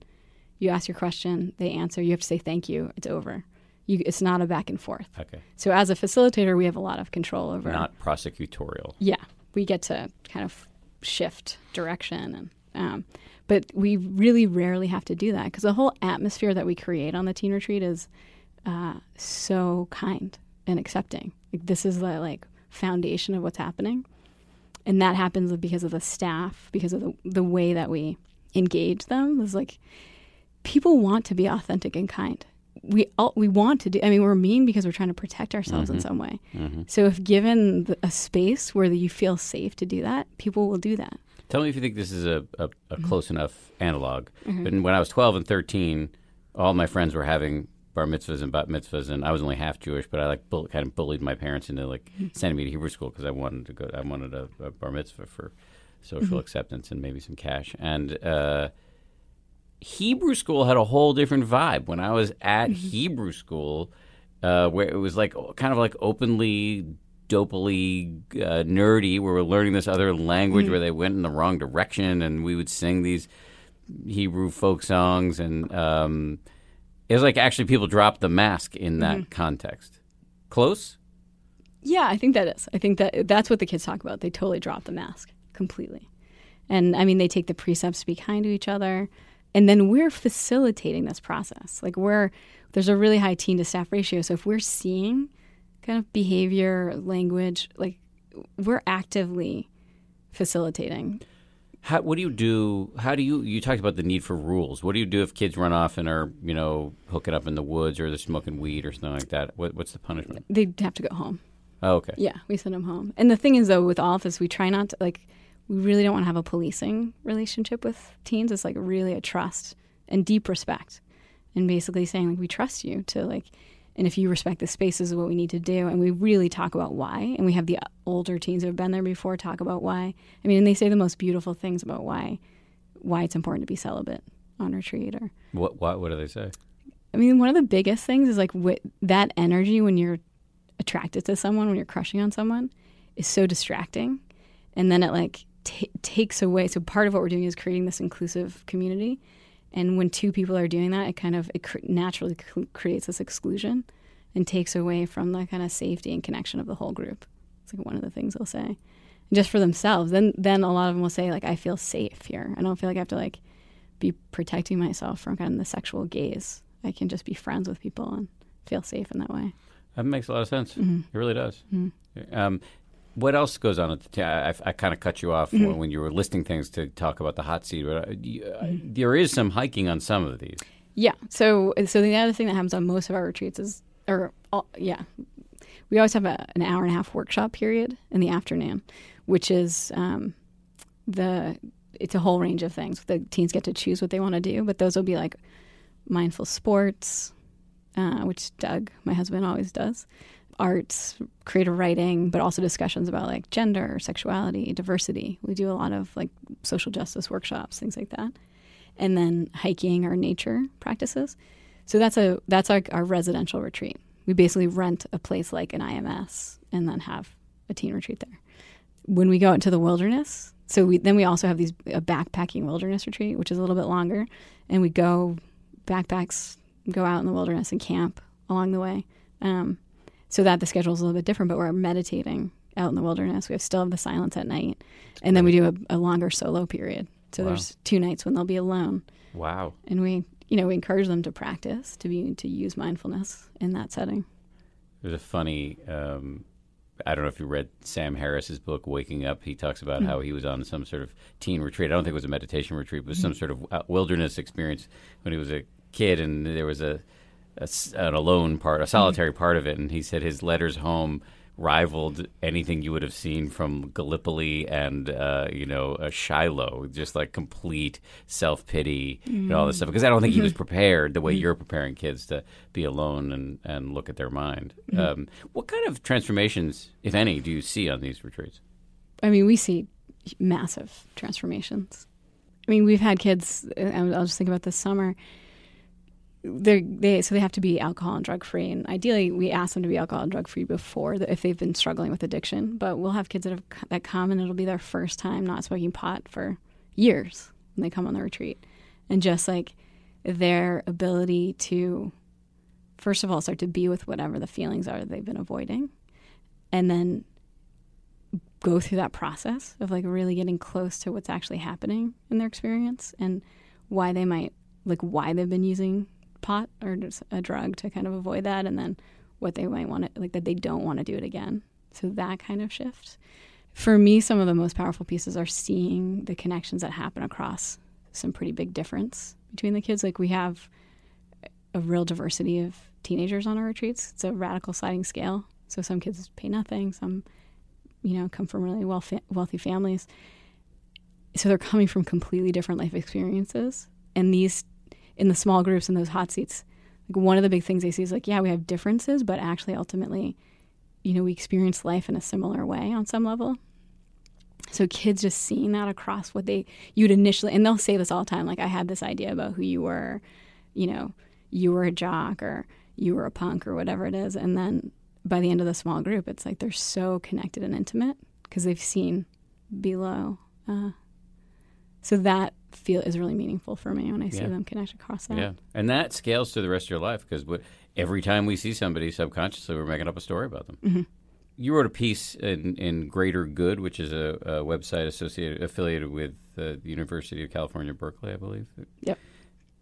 You ask your question, they answer. You have to say thank you. It's over. You, it's not a back and forth. Okay. So as a facilitator, we have a lot of control over. Not prosecutorial. Yeah, we get to kind of shift direction, and um, but we really rarely have to do that because the whole atmosphere that we create on the teen retreat is uh, so kind and accepting. Like this is the like foundation of what's happening, and that happens because of the staff, because of the the way that we engage them. Is like people want to be authentic and kind we all, we want to do. I mean, we're mean because we're trying to protect ourselves mm-hmm. in some way. Mm-hmm. So if given the, a space where you feel safe to do that, people will do that. Tell me if you think this is a, a, a mm-hmm. close enough analog. Mm-hmm. when I was 12 and 13, all my friends were having bar mitzvahs and bat mitzvahs, and I was only half Jewish, but I like bull, kind of bullied my parents into like mm-hmm. sending me to Hebrew school because I wanted to go. I wanted a, a bar mitzvah for social mm-hmm. acceptance and maybe some cash. And uh, Hebrew school had a whole different vibe. When I was at mm-hmm. Hebrew school, uh, where it was like kind of like openly dopily uh, nerdy, where we're learning this other language mm-hmm. where they went in the wrong direction, and we would sing these Hebrew folk songs, and um, it was like actually people dropped the mask in that mm-hmm. context. Close. Yeah, I think that is. I think that that's what the kids talk about. They totally drop the mask completely. And I mean, they take the precepts to be kind to each other. And then we're facilitating this process. Like, we're, there's a really high teen to staff ratio. So if we're seeing kind of behavior, language, like, we're actively facilitating. How, what do you do? How do you, you talked about the need for rules. What do you do if kids run off and are, you know, hooking up in the woods or they're smoking weed or something like that? What, what's the punishment? They have to go home. Oh, okay. Yeah, we send them home. And the thing is, though, with all of this, we try not to like. We really don't want to have a policing relationship with teens. It's like really a trust and deep respect, and basically saying like we trust you to like, and if you respect the spaces, is what we need to do. And we really talk about why. And we have the older teens who have been there before talk about why. I mean, and they say the most beautiful things about why, why it's important to be celibate on retreat. Or what? What? What do they say? I mean, one of the biggest things is like that energy when you're attracted to someone when you're crushing on someone is so distracting and then it like t- takes away so part of what we're doing is creating this inclusive community and when two people are doing that it kind of it cr- naturally cr- creates this exclusion and takes away from the kind of safety and connection of the whole group it's like one of the things they'll say and just for themselves then then a lot of them will say like i feel safe here i don't feel like i have to like be protecting myself from kind of the sexual gaze i can just be friends with people and feel safe in that way that makes a lot of sense. Mm-hmm. It really does. Mm-hmm. Um, what else goes on at the t- I, I kind of cut you off mm-hmm. when you were listing things to talk about the hot seat, but uh, uh, mm-hmm. there is some hiking on some of these. Yeah. So, so the other thing that happens on most of our retreats is, or all, yeah, we always have a, an hour and a half workshop period in the afternoon, which is um, the it's a whole range of things. The teens get to choose what they want to do, but those will be like mindful sports, uh, which Doug, my husband, always does. Arts, creative writing, but also discussions about like gender, sexuality, diversity. We do a lot of like social justice workshops, things like that, and then hiking or nature practices. So that's a that's our, our residential retreat. We basically rent a place like an IMS and then have a teen retreat there. When we go out into the wilderness, so we then we also have these a backpacking wilderness retreat, which is a little bit longer, and we go backpacks go out in the wilderness and camp along the way. Um, so that the schedule is a little bit different, but we're meditating out in the wilderness. We have still have the silence at night, and then we do a, a longer solo period. So wow. there's two nights when they'll be alone. Wow! And we, you know, we encourage them to practice to be to use mindfulness in that setting. There's a funny. Um, I don't know if you read Sam Harris's book Waking Up. He talks about mm-hmm. how he was on some sort of teen retreat. I don't think it was a meditation retreat, but mm-hmm. some sort of uh, wilderness experience when he was a kid, and there was a, a an alone part, a solitary mm-hmm. part of it, and he said his letters home rivaled anything you would have seen from Gallipoli and uh, you know Shiloh, just like complete self pity mm. and all this stuff. Because I don't think he was mm-hmm. prepared the way mm. you're preparing kids to be alone and, and look at their mind. Mm. Um, what kind of transformations, if any, do you see on these retreats? I mean, we see massive transformations. I mean, we've had kids. I'll just think about this summer they they so they have to be alcohol and drug free, and ideally we ask them to be alcohol and drug free before the, if they've been struggling with addiction. But we'll have kids that have that come and it'll be their first time not smoking pot for years when they come on the retreat, and just like their ability to first of all start to be with whatever the feelings are they've been avoiding, and then go through that process of like really getting close to what's actually happening in their experience and why they might like why they've been using pot or just a drug to kind of avoid that, and then what they might want to like that they don't want to do it again. So that kind of shift. For me, some of the most powerful pieces are seeing the connections that happen across some pretty big difference between the kids. Like we have a real diversity of teenagers on our retreats. It's a radical sliding scale. So some kids pay nothing, some, you know, come from really wealthy, wealthy families. So they're coming from completely different life experiences. And these in the small groups and those hot seats, like one of the big things they see is like, yeah, we have differences, but actually, ultimately, you know, we experience life in a similar way on some level. So kids just seeing that across what they you'd initially and they'll say this all the time like I had this idea about who you were, you know, you were a jock or you were a punk or whatever it is and then by the end of the small group it's like they're so connected and intimate because they've seen below uh, so that feel is really meaningful for me when I see Yeah. them connect across that. Yeah, and that scales to the rest of your life because every time we see somebody, subconsciously we're making up a story about them. Mm-hmm. You wrote a piece in, in Greater Good, which is a, a website associated affiliated with uh, the University of California, Berkeley, I believe. Yep.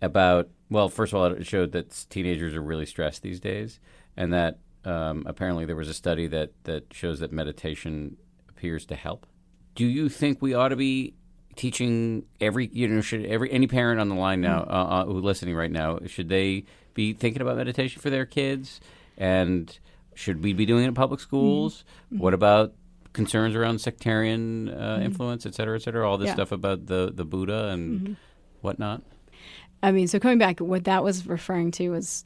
About well, first of all, it showed that teenagers are really stressed these days, and that um, apparently there was a study that that shows that meditation appears to help. Do you think we ought to be teaching every you know should every any parent on the line now uh, uh, who listening right now should they be thinking about meditation for their kids? And should we be doing it in public schools? What about concerns around sectarian uh, influence et cetera et cetera? All this Yeah. stuff about the the buddha and whatnot? I mean, so coming back, what that was referring to was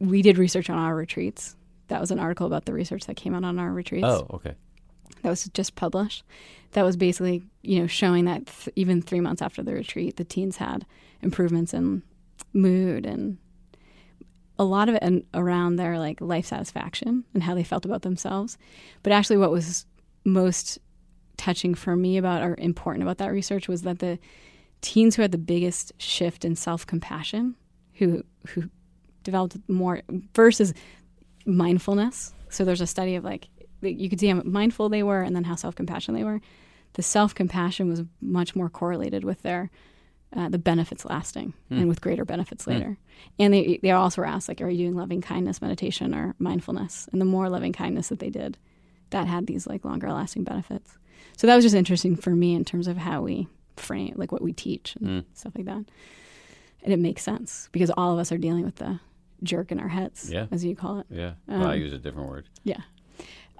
we did research on our retreats. That was an article about the research that came out on our retreats. oh okay that was just published. That was basically, you know, showing that th- even three months after the retreat, the teens had improvements in mood and a lot of it around their like life satisfaction and how they felt about themselves. But actually, what was most touching for me about or important about that research was that the teens who had the biggest shift in self compassion, who who developed more versus mindfulness. So there's a study of like you could see how mindful they were and then how self compassionate they were. The self compassion was much more correlated with their uh, the benefits lasting hmm. and with greater benefits hmm. later. And they they also were asked like, are you doing loving kindness meditation or mindfulness? And the more loving kindness that they did, that had these like longer lasting benefits. So that was just interesting for me in terms of how we frame like what we teach and hmm. stuff like that. And it makes sense because all of us are dealing with the jerk in our heads, Yeah. as you call it. yeah um, well, i use a different word Yeah.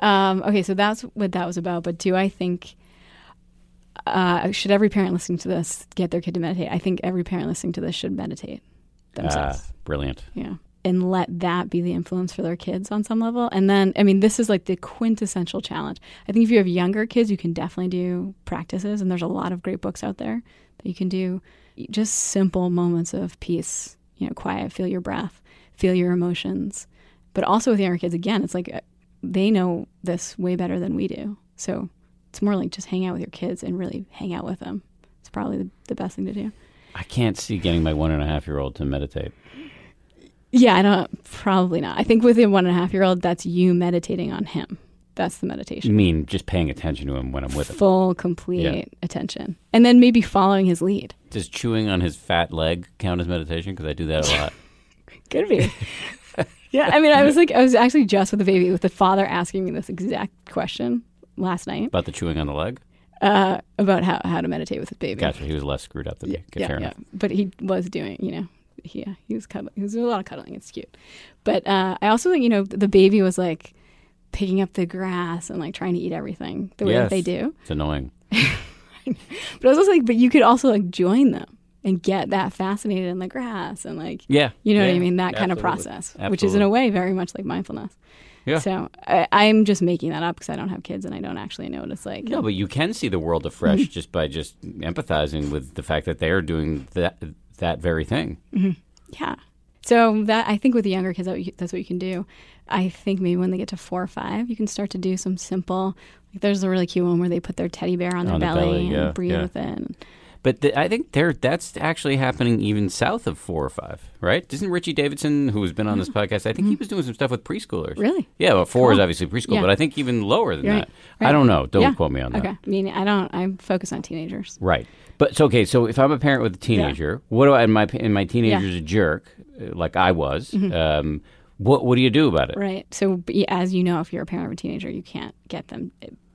Um, okay, so that's what that was about. But do I think uh, should every parent listening to this get their kid to meditate? I think every parent listening to this should meditate themselves. ah brilliant Yeah. And let that be the influence for their kids on some level. And then, I mean, this is like the quintessential challenge. I think if you have younger kids, you can definitely do practices. And there's a lot of great books out there that you can do. Just simple moments of peace, you know, quiet, feel your breath, feel your emotions. But also with younger kids, again, it's like uh, they know this way better than we do. So it's more like just hang out with your kids and really hang out with them. It's probably the, the best thing to do. i can't see getting my one and a half year old to meditate Yeah, I don't. Probably not. I think with a one and a half year old, that's you meditating on him. That's the meditation. you mean just paying attention to him when i'm with him Full, complete Yeah. attention, and then maybe following his lead. does chewing on his fat leg count as meditation because i do that a lot Could be. yeah, I mean, I was like, I was actually just with the baby, with the father asking me this exact question last night about the chewing on the leg uh, about how how to meditate with his baby. Gotcha. He was less screwed up than me. Okay, yeah, yeah. But he was doing, you know, he, yeah, he was cuddling. He was doing a lot of cuddling. It's cute. But uh, I also think, you know, the baby was like picking up the grass and like trying to eat everything the way Yes. that they do. It's annoying. But I was also like, but you could also like join them and get that fascinated in the grass and like, Yeah. you know what I mean? That kind of absolutely. process, which is in a way very much like mindfulness. Yeah. So I, I'm just making that up because I don't have kids and I don't actually know what it's like. No, but you can see the world afresh Mm-hmm. just by just empathizing with the fact that they are doing that that very thing. Yeah. So that I think with the younger kids, that's what you can do. I think maybe when they get to four or five, you can start to do some simple. Like there's a really cute one where they put their teddy bear on their On the belly, belly, and yeah, breathe yeah. with it. But the, I think there that's actually happening even south of four or five, right? Isn't Richie Davidson, who has been on this podcast, I think he was doing some stuff with preschoolers. Mm-hmm. Really? Yeah, well, four is obviously preschool, Yeah. but I think even lower than Right, that. right. I don't know. Don't Yeah. quote me on that. okay, I mean, I don't. I'm focused on teenagers. Right. But so okay, so if I'm a parent with a teenager, what do I and my and my teenager's Yeah. a jerk, uh, like I was, um, what what do you do about it? Right. So as you know, if you're a parent of a teenager, you can't get them.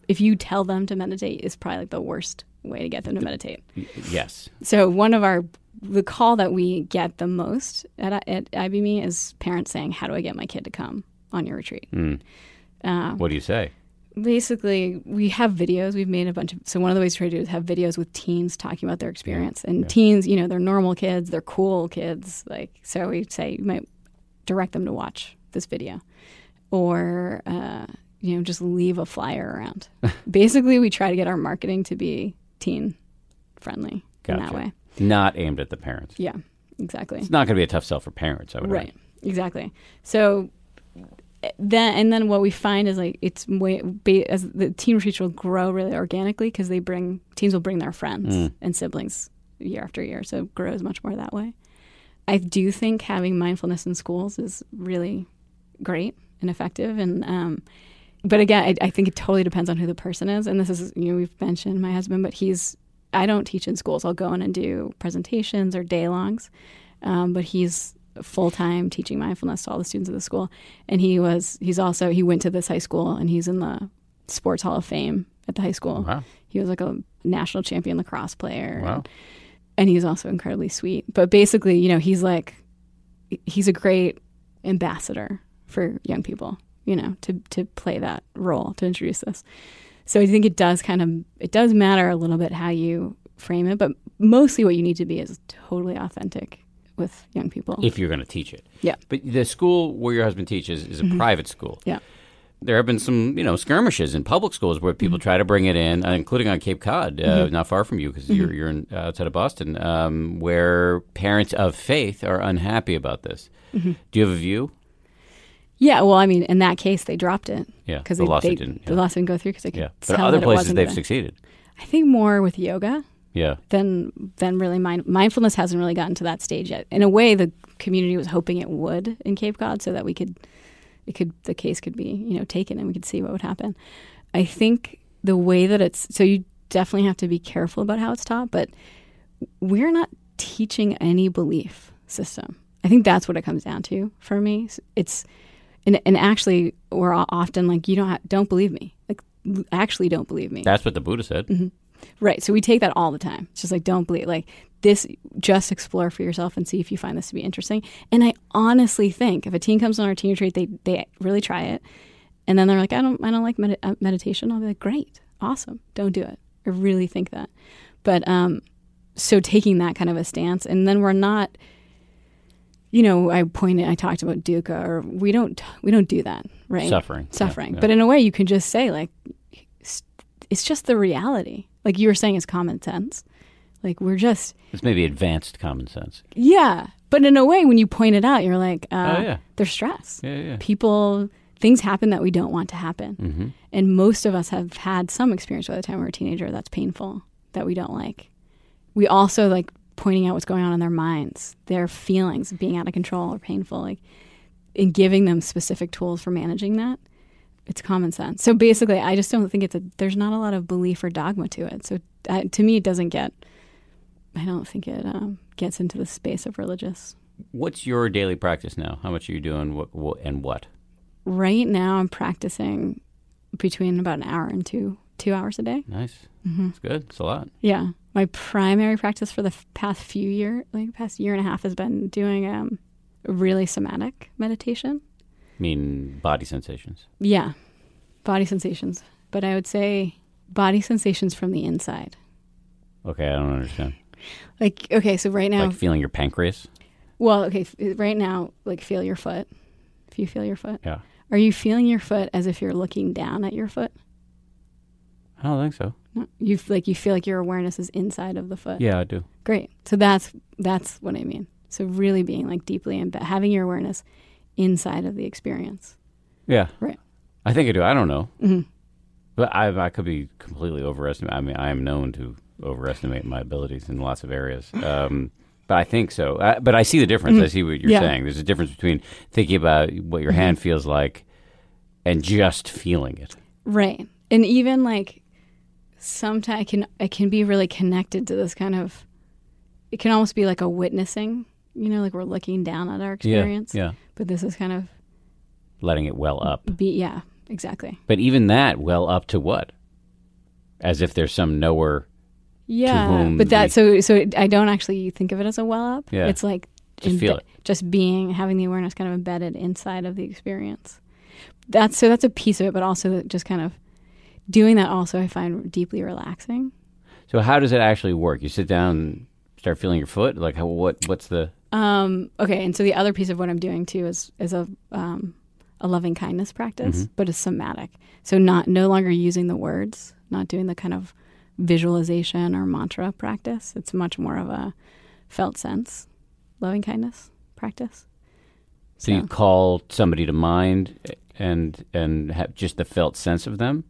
If you tell them to meditate, is probably like the worst way to get them to meditate. Yes. So one of our the call that we get the most at at IBME is parents saying, "How do I get my kid to come on your retreat?" Uh, What do you say? basically we have videos we've made a bunch of so one of the ways to try to do is have videos with teens talking about their experience and teens you know they're normal kids they're cool kids like so we say you might direct them to watch this video or uh, you know, just leave a flyer around. Basically, we try to get our marketing to be teen friendly Gotcha. in that way. Not aimed at the parents. Yeah, exactly. It's not going to be a tough sell for parents, I would Right. Exactly. So then, and then what we find is like it's way as the teen retreats will grow really organically because they bring teens will bring their friends Mm. and siblings year after year, so it grows much more that way. I do think having mindfulness in schools is really great and effective, and um, but again, I, I think it totally depends on who the person is. And this is you know we've mentioned my husband, but he's I don't teach in schools. I'll go in and do presentations or day longs, um, but he's full time teaching mindfulness to all the students of the school. And he was he's also he went to this high school and he's in the sports hall of fame at the high school. Wow. He was like a national champion lacrosse player. Wow. And, and he's also incredibly sweet. But basically, you know, he's like he's a great ambassador for young people, you know, to to play that role, to introduce this. So I think it does kind of it does matter a little bit how you frame it, but mostly what you need to be is totally authentic with young people. If you're going to teach it. Yeah. But the school where your husband teaches is a private school. Yeah. There have been some, you know, skirmishes in public schools where people Mm-hmm. try to bring it in, uh, including on Cape Cod, uh, not far from you, because Mm-hmm. you're you're in, uh, outside of Boston, um, where parents of faith are unhappy about this. Mm-hmm. Do you have a view? Yeah, well, I mean, in that case, they dropped it. Yeah, because the they, lawsuit they- didn't, The lawsuit didn't go through because they could Yeah. But other places they've gonna- succeeded. I think more with yoga Yeah. than than really mind, mindfulness hasn't really gotten to that stage yet. In a way, the community was hoping it would in Cape Cod, so that we could it could the case could be you know taken and we could see what would happen. I think the way that it's so you definitely have to be careful about how it's taught, but we're not teaching any belief system. I think that's what it comes down to for me. It's and and actually we're often like you don't ha- don't believe me like actually don't believe me That's what the Buddha said. Mm-hmm. Right. So we take that all the time. It's just like, don't believe, like, this, just explore for yourself and see if you find this to be interesting. And I honestly think if a teen comes on our teen retreat, they, they really try it. And then they're like, I don't, I don't like med- uh, meditation. I'll be like, great, awesome. Don't do it. I really think that. But, um, so taking that kind of a stance and then we're not, you know, I pointed, I talked about dukkha or we don't, we don't do that. Right. Suffering. Suffering. yeah. But in a way you can just say like, it's just the reality. Like you were saying, it's common sense. Like we're just, It's maybe advanced common sense. yeah. But in a way, when you point it out, you're like, uh, Oh, yeah. they're stressed. Yeah, yeah. People, things happen that we don't want to happen. Mm-hmm. And most of us have had some experience by the time we're a teenager that's painful, that we don't like. We also like pointing out what's going on in their minds, their feelings of being out of control or painful, like, and giving them specific tools for managing that. It's common sense. So basically, I just don't think it's a. There's not a lot of belief or dogma to it. So uh, to me, it doesn't get. I don't think it um, gets into the space of religious. What's your daily practice now? How much are you doing what, what, and what? Right now, I'm practicing between about an hour and two two hours a day. Nice. Mm-hmm. That's good. It's a lot. Yeah, my primary practice for the f- past few year, like past year and a half, has been doing um, really somatic meditation. I mean, body sensations. Yeah, body sensations, but I would say body sensations from the inside. Okay, I don't understand. Like, okay, so right now, Like feeling your pancreas? well, okay, right now, like feel your foot. If you feel your foot, Yeah. are you feeling your foot as if you're looking down at your foot? I don't think so. No, you like you feel like your awareness is inside of the foot. Yeah, I do. Great. So that's that's what I mean. So really being like deeply embedded, having your awareness inside of the experience. Yeah. Right. I think I do. I don't know. Mhm. But I, I could be completely overestimated. I mean, I am known to overestimate my abilities in lots of areas. Um, but I think so. Uh, but I see the difference. I see what you're Yeah. saying. There's a difference between thinking about what your hand feels like and just feeling it. Right. And even like sometimes I can I can be really connected to this kind of it can almost be like a witnessing, you know, like we're looking down at our experience. Yeah. Yeah. But this is kind of Letting it well up. be yeah, exactly. But even that, well up to what? As if there's some knower. Yeah. But that so so I don't actually think of it as a well up. Yeah. It's like Just feel it. just being having the awareness kind of embedded inside of the experience. That's so that's a piece of it, but also just kind of doing that also I find deeply relaxing. So how does it actually work? You sit down, start feeling your foot. Like how, what? What's the? Um, okay, and so the other piece of what I'm doing too is is a um, a loving kindness practice, mm-hmm. but a somatic. So not no longer using the words, not doing the kind of visualization or mantra practice. It's much more of a felt sense loving kindness practice. So, so you call somebody to mind and and have just the felt sense of them.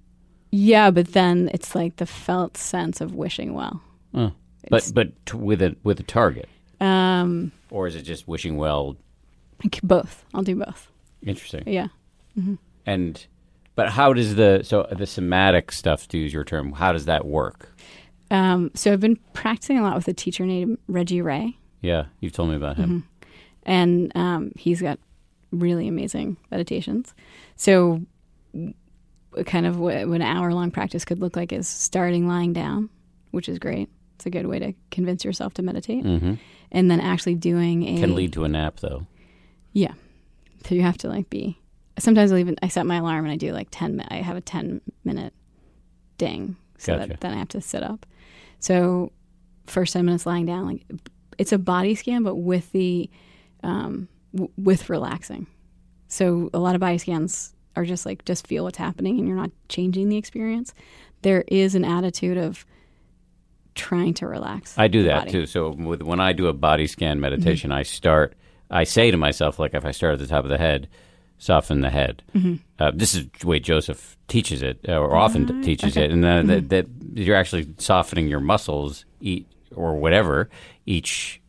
Yeah, but then it's like the felt sense of wishing well. Oh. But but t- with a with a target. Um, or is it just wishing well? Both. I'll do both. Interesting. Yeah. Mm-hmm. And but how does the so the somatic stuff, to use your term, how does that work? Um, so I've been practicing a lot with a teacher named Reggie Ray. Yeah, you've told me about him. Mm-hmm. And um, he's got really amazing meditations. So, kind of what, what an hour long practice could look like is starting lying down, which is great. It's a good way to convince yourself to meditate. Mm-hmm. And then actually doing a. Can lead to a nap, though. Yeah. So you have to like be. Sometimes I'll even. I set my alarm and I do like 10 I have a 10 minute ding. So gotcha. that then I have to sit up. So first 10 minutes lying down, like it's a body scan, but with the um, w- with relaxing. So a lot of body scans are just like just feel what's happening, and you're not changing the experience. There is an attitude of trying to relax. I do that body. too. So with, when I do a body scan meditation, mm-hmm. I start. I say to myself, like if I start at the top of the head, soften the head. Mm-hmm. Uh, this is the way Joseph teaches it, uh, or often right. teaches okay. it, and then mm-hmm. that, that, you're actually softening your muscles, eat or whatever, each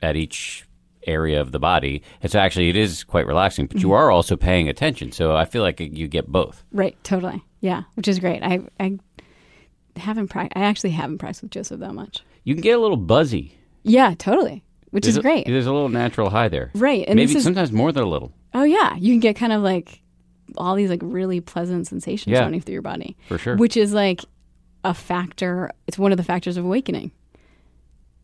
at each area of the body. It's actually it is quite relaxing, but mm-hmm. you are also paying attention. So I feel like you get both. Right. Totally. Yeah. Which is great. I I haven't pra- I actually haven't practiced with Joseph that much. You can get a little buzzy. Yeah. Totally. Which there's is great. A, there's a little natural high there. Right. And maybe is, sometimes more than a little. Oh yeah. You can get kind of like all these like really pleasant sensations yeah, running through your body. For sure. Which is like a factor. It's one of the factors of awakening.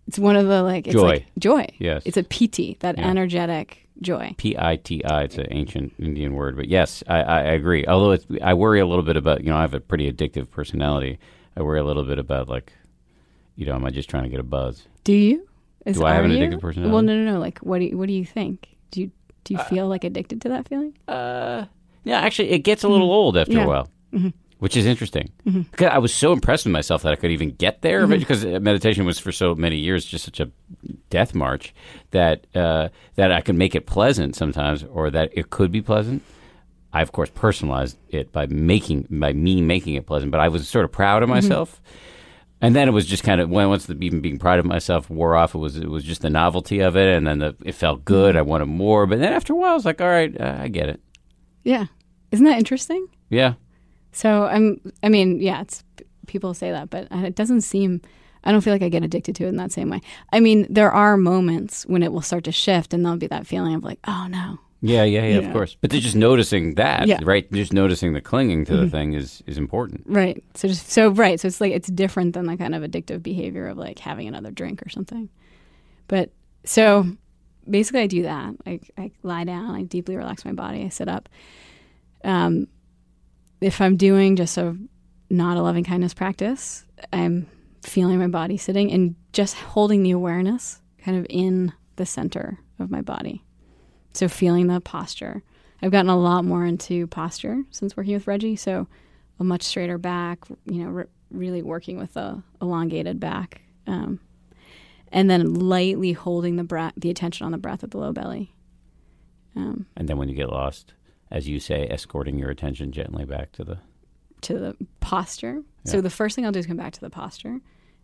It's one of the like it's joy. Like joy. Yes. It's a piti, that yeah. energetic joy. P I T I. It's an ancient Indian word, but yes, I, I agree. Although it's, I worry a little bit about you know I have a pretty addictive personality. I worry a little bit about like, you know, am I just trying to get a buzz? Do you? Is, do I have an addictive personality? Well, no, no, no. Like, what do you, what do you think? Do you do you uh, feel like addicted to that feeling? Uh, yeah. Actually, it gets a little mm-hmm. old after yeah. a while. Mm-hmm which is interesting. Mm-hmm. Because I was so impressed with myself that I could even get there, mm-hmm. because meditation was for so many years just such a death march that uh, that I could make it pleasant sometimes, or that it could be pleasant. I of course personalized it by making by me making it pleasant, but I was sort of proud of mm-hmm. myself. Mm-hmm. And then it was just kind of when once the, even being proud of myself wore off, it was it was just the novelty of it, and then the, it felt good. Mm-hmm. I wanted more, but then after a while, I was like, all right, uh, I get it. Yeah, isn't that interesting? Yeah. So I'm. I mean, yeah, it's people say that, but it doesn't seem. I don't feel like I get addicted to it in that same way. I mean, there are moments when it will start to shift, and there'll be that feeling of like, oh no. Yeah, yeah, yeah, of course. But they're just noticing that, yeah. right? Just noticing the clinging to mm-hmm. the thing is is important, right? So just so right. So it's like it's different than the kind of addictive behavior of like having another drink or something. But so basically, I do that. I, I lie down. I deeply relax my body. I sit up. Um, if I'm doing just a not a loving kindness practice, I'm feeling my body sitting and just holding the awareness kind of in the center of my body. So feeling the posture. I've gotten a lot more into posture since working with Reggie. So a much straighter back, you know, re- really working with the elongated back. Um, and then lightly holding the breath, the attention on the breath at the low belly. Um, and then when you get lost? As you say, escorting your attention gently back to the to the posture. Yeah. So the first thing I'll do is come back to the posture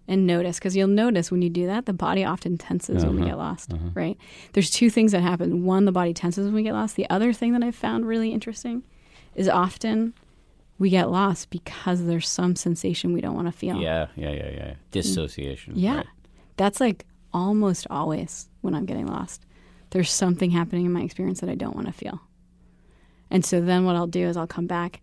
and notice because you'll notice when you do that the body often tenses uh-huh. when we uh-huh. get lost uh-huh. right there's two things that happen one the body tenses when we get lost the other thing that i've found really interesting is often we get lost because there's some sensation we don't want to feel yeah yeah yeah yeah dissociation yeah right. that's like almost always when i'm getting lost there's something happening in my experience that i don't want to feel and so then what I'll do is I'll come back,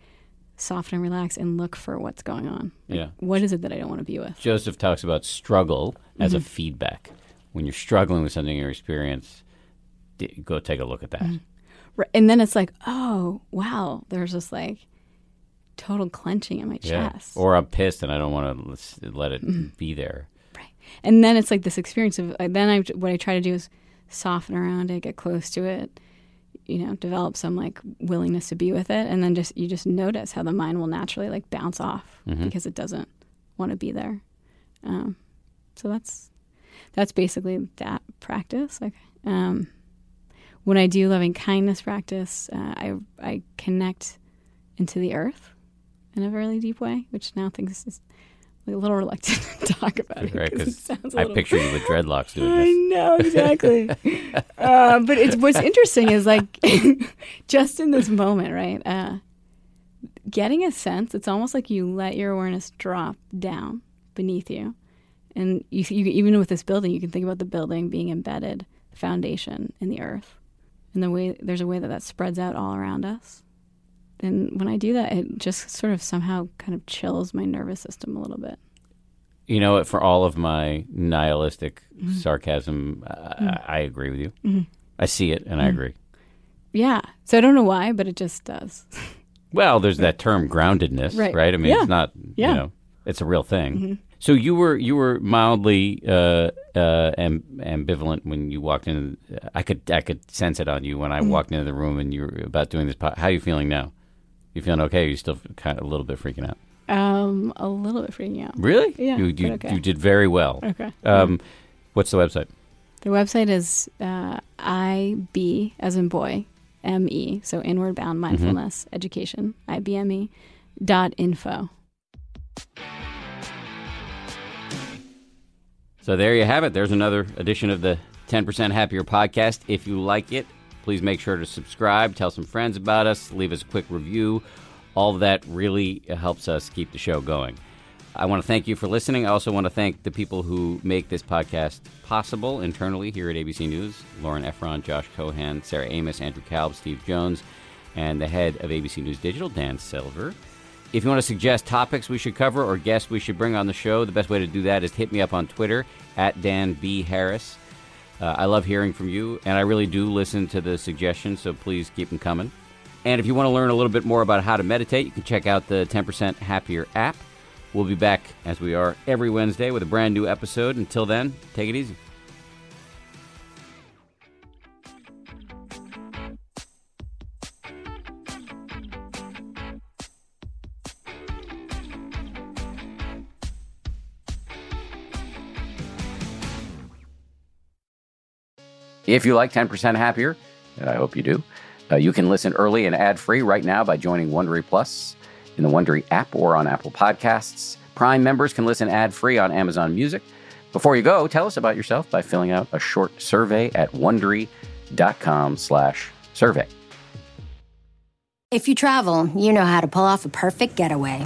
soften and relax, and look for what's going on. Like, yeah. What is it that I don't want to be with? Joseph talks about struggle as mm-hmm. a feedback. When you're struggling with something in your experience, go take a look at that. Mm-hmm. Right. And then it's like, oh, wow, there's this like total clenching in my yeah. chest. Or I'm pissed and I don't want to let it mm-hmm. be there. Right. And then it's like this experience of, then I, what I try to do is soften around it, get close to it, you know develop some like willingness to be with it. And then just you just notice how the mind will naturally like bounce off mm-hmm. because it doesn't want to be there. Um, so that's that's basically that practice. Like um, when i do loving kindness practice uh, i i connect into the earth in a really deep way which now things is a little reluctant to talk about it. Right, because I picture you with dreadlocks doing this. I know exactly. uh, but it's what's interesting is like just in this moment, right? Uh, getting a sense. It's almost like you let your awareness drop down beneath you, and you, you even with this building, you can think about the building being embedded, the foundation in the earth, and the way there's a way that that spreads out all around us and when I do that, it just sort of somehow kind of chills my nervous system a little bit. You know, for all of my nihilistic mm-hmm. sarcasm, mm-hmm. I, I, agree with you. Mm-hmm. I see it and I mm-hmm. agree. Yeah. So I don't know why, but it just does. well, there's that term groundedness, right? right? I mean, yeah. it's not, yeah. you know, it's a real thing. Mm-hmm. So you were you were mildly uh, uh, amb- ambivalent when you walked in. I could I could sense it on you when I mm-hmm. walked into the room and you were about doing this. Po- How are you feeling now? You feeling okay? You still kind of a little bit freaking out? Um, a little bit freaking out. Really? Yeah. You you, okay. you did very well. Okay. Um, what's the website? The website is uh, IB as in boy, M E, so inward bound mm-hmm. mindfulness mm-hmm. education, IBME dot info. So there you have it. There's another edition of the 10% Happier podcast. If you like it, Please make sure to subscribe, tell some friends about us, leave us a quick review. All that really helps us keep the show going. I want to thank you for listening. I also want to thank the people who make this podcast possible internally here at ABC News Lauren Efron, Josh Cohan, Sarah Amos, Andrew Kalb, Steve Jones, and the head of ABC News Digital, Dan Silver. If you want to suggest topics we should cover or guests we should bring on the show, the best way to do that is hit me up on Twitter at Dan B. Harris. Uh, I love hearing from you, and I really do listen to the suggestions, so please keep them coming. And if you want to learn a little bit more about how to meditate, you can check out the 10% Happier app. We'll be back, as we are every Wednesday, with a brand new episode. Until then, take it easy. If you like 10% Happier, and I hope you do, uh, you can listen early and ad free right now by joining Wondery Plus in the Wondery app or on Apple Podcasts. Prime members can listen ad free on Amazon Music. Before you go, tell us about yourself by filling out a short survey at wondery.com/survey. If you travel, you know how to pull off a perfect getaway.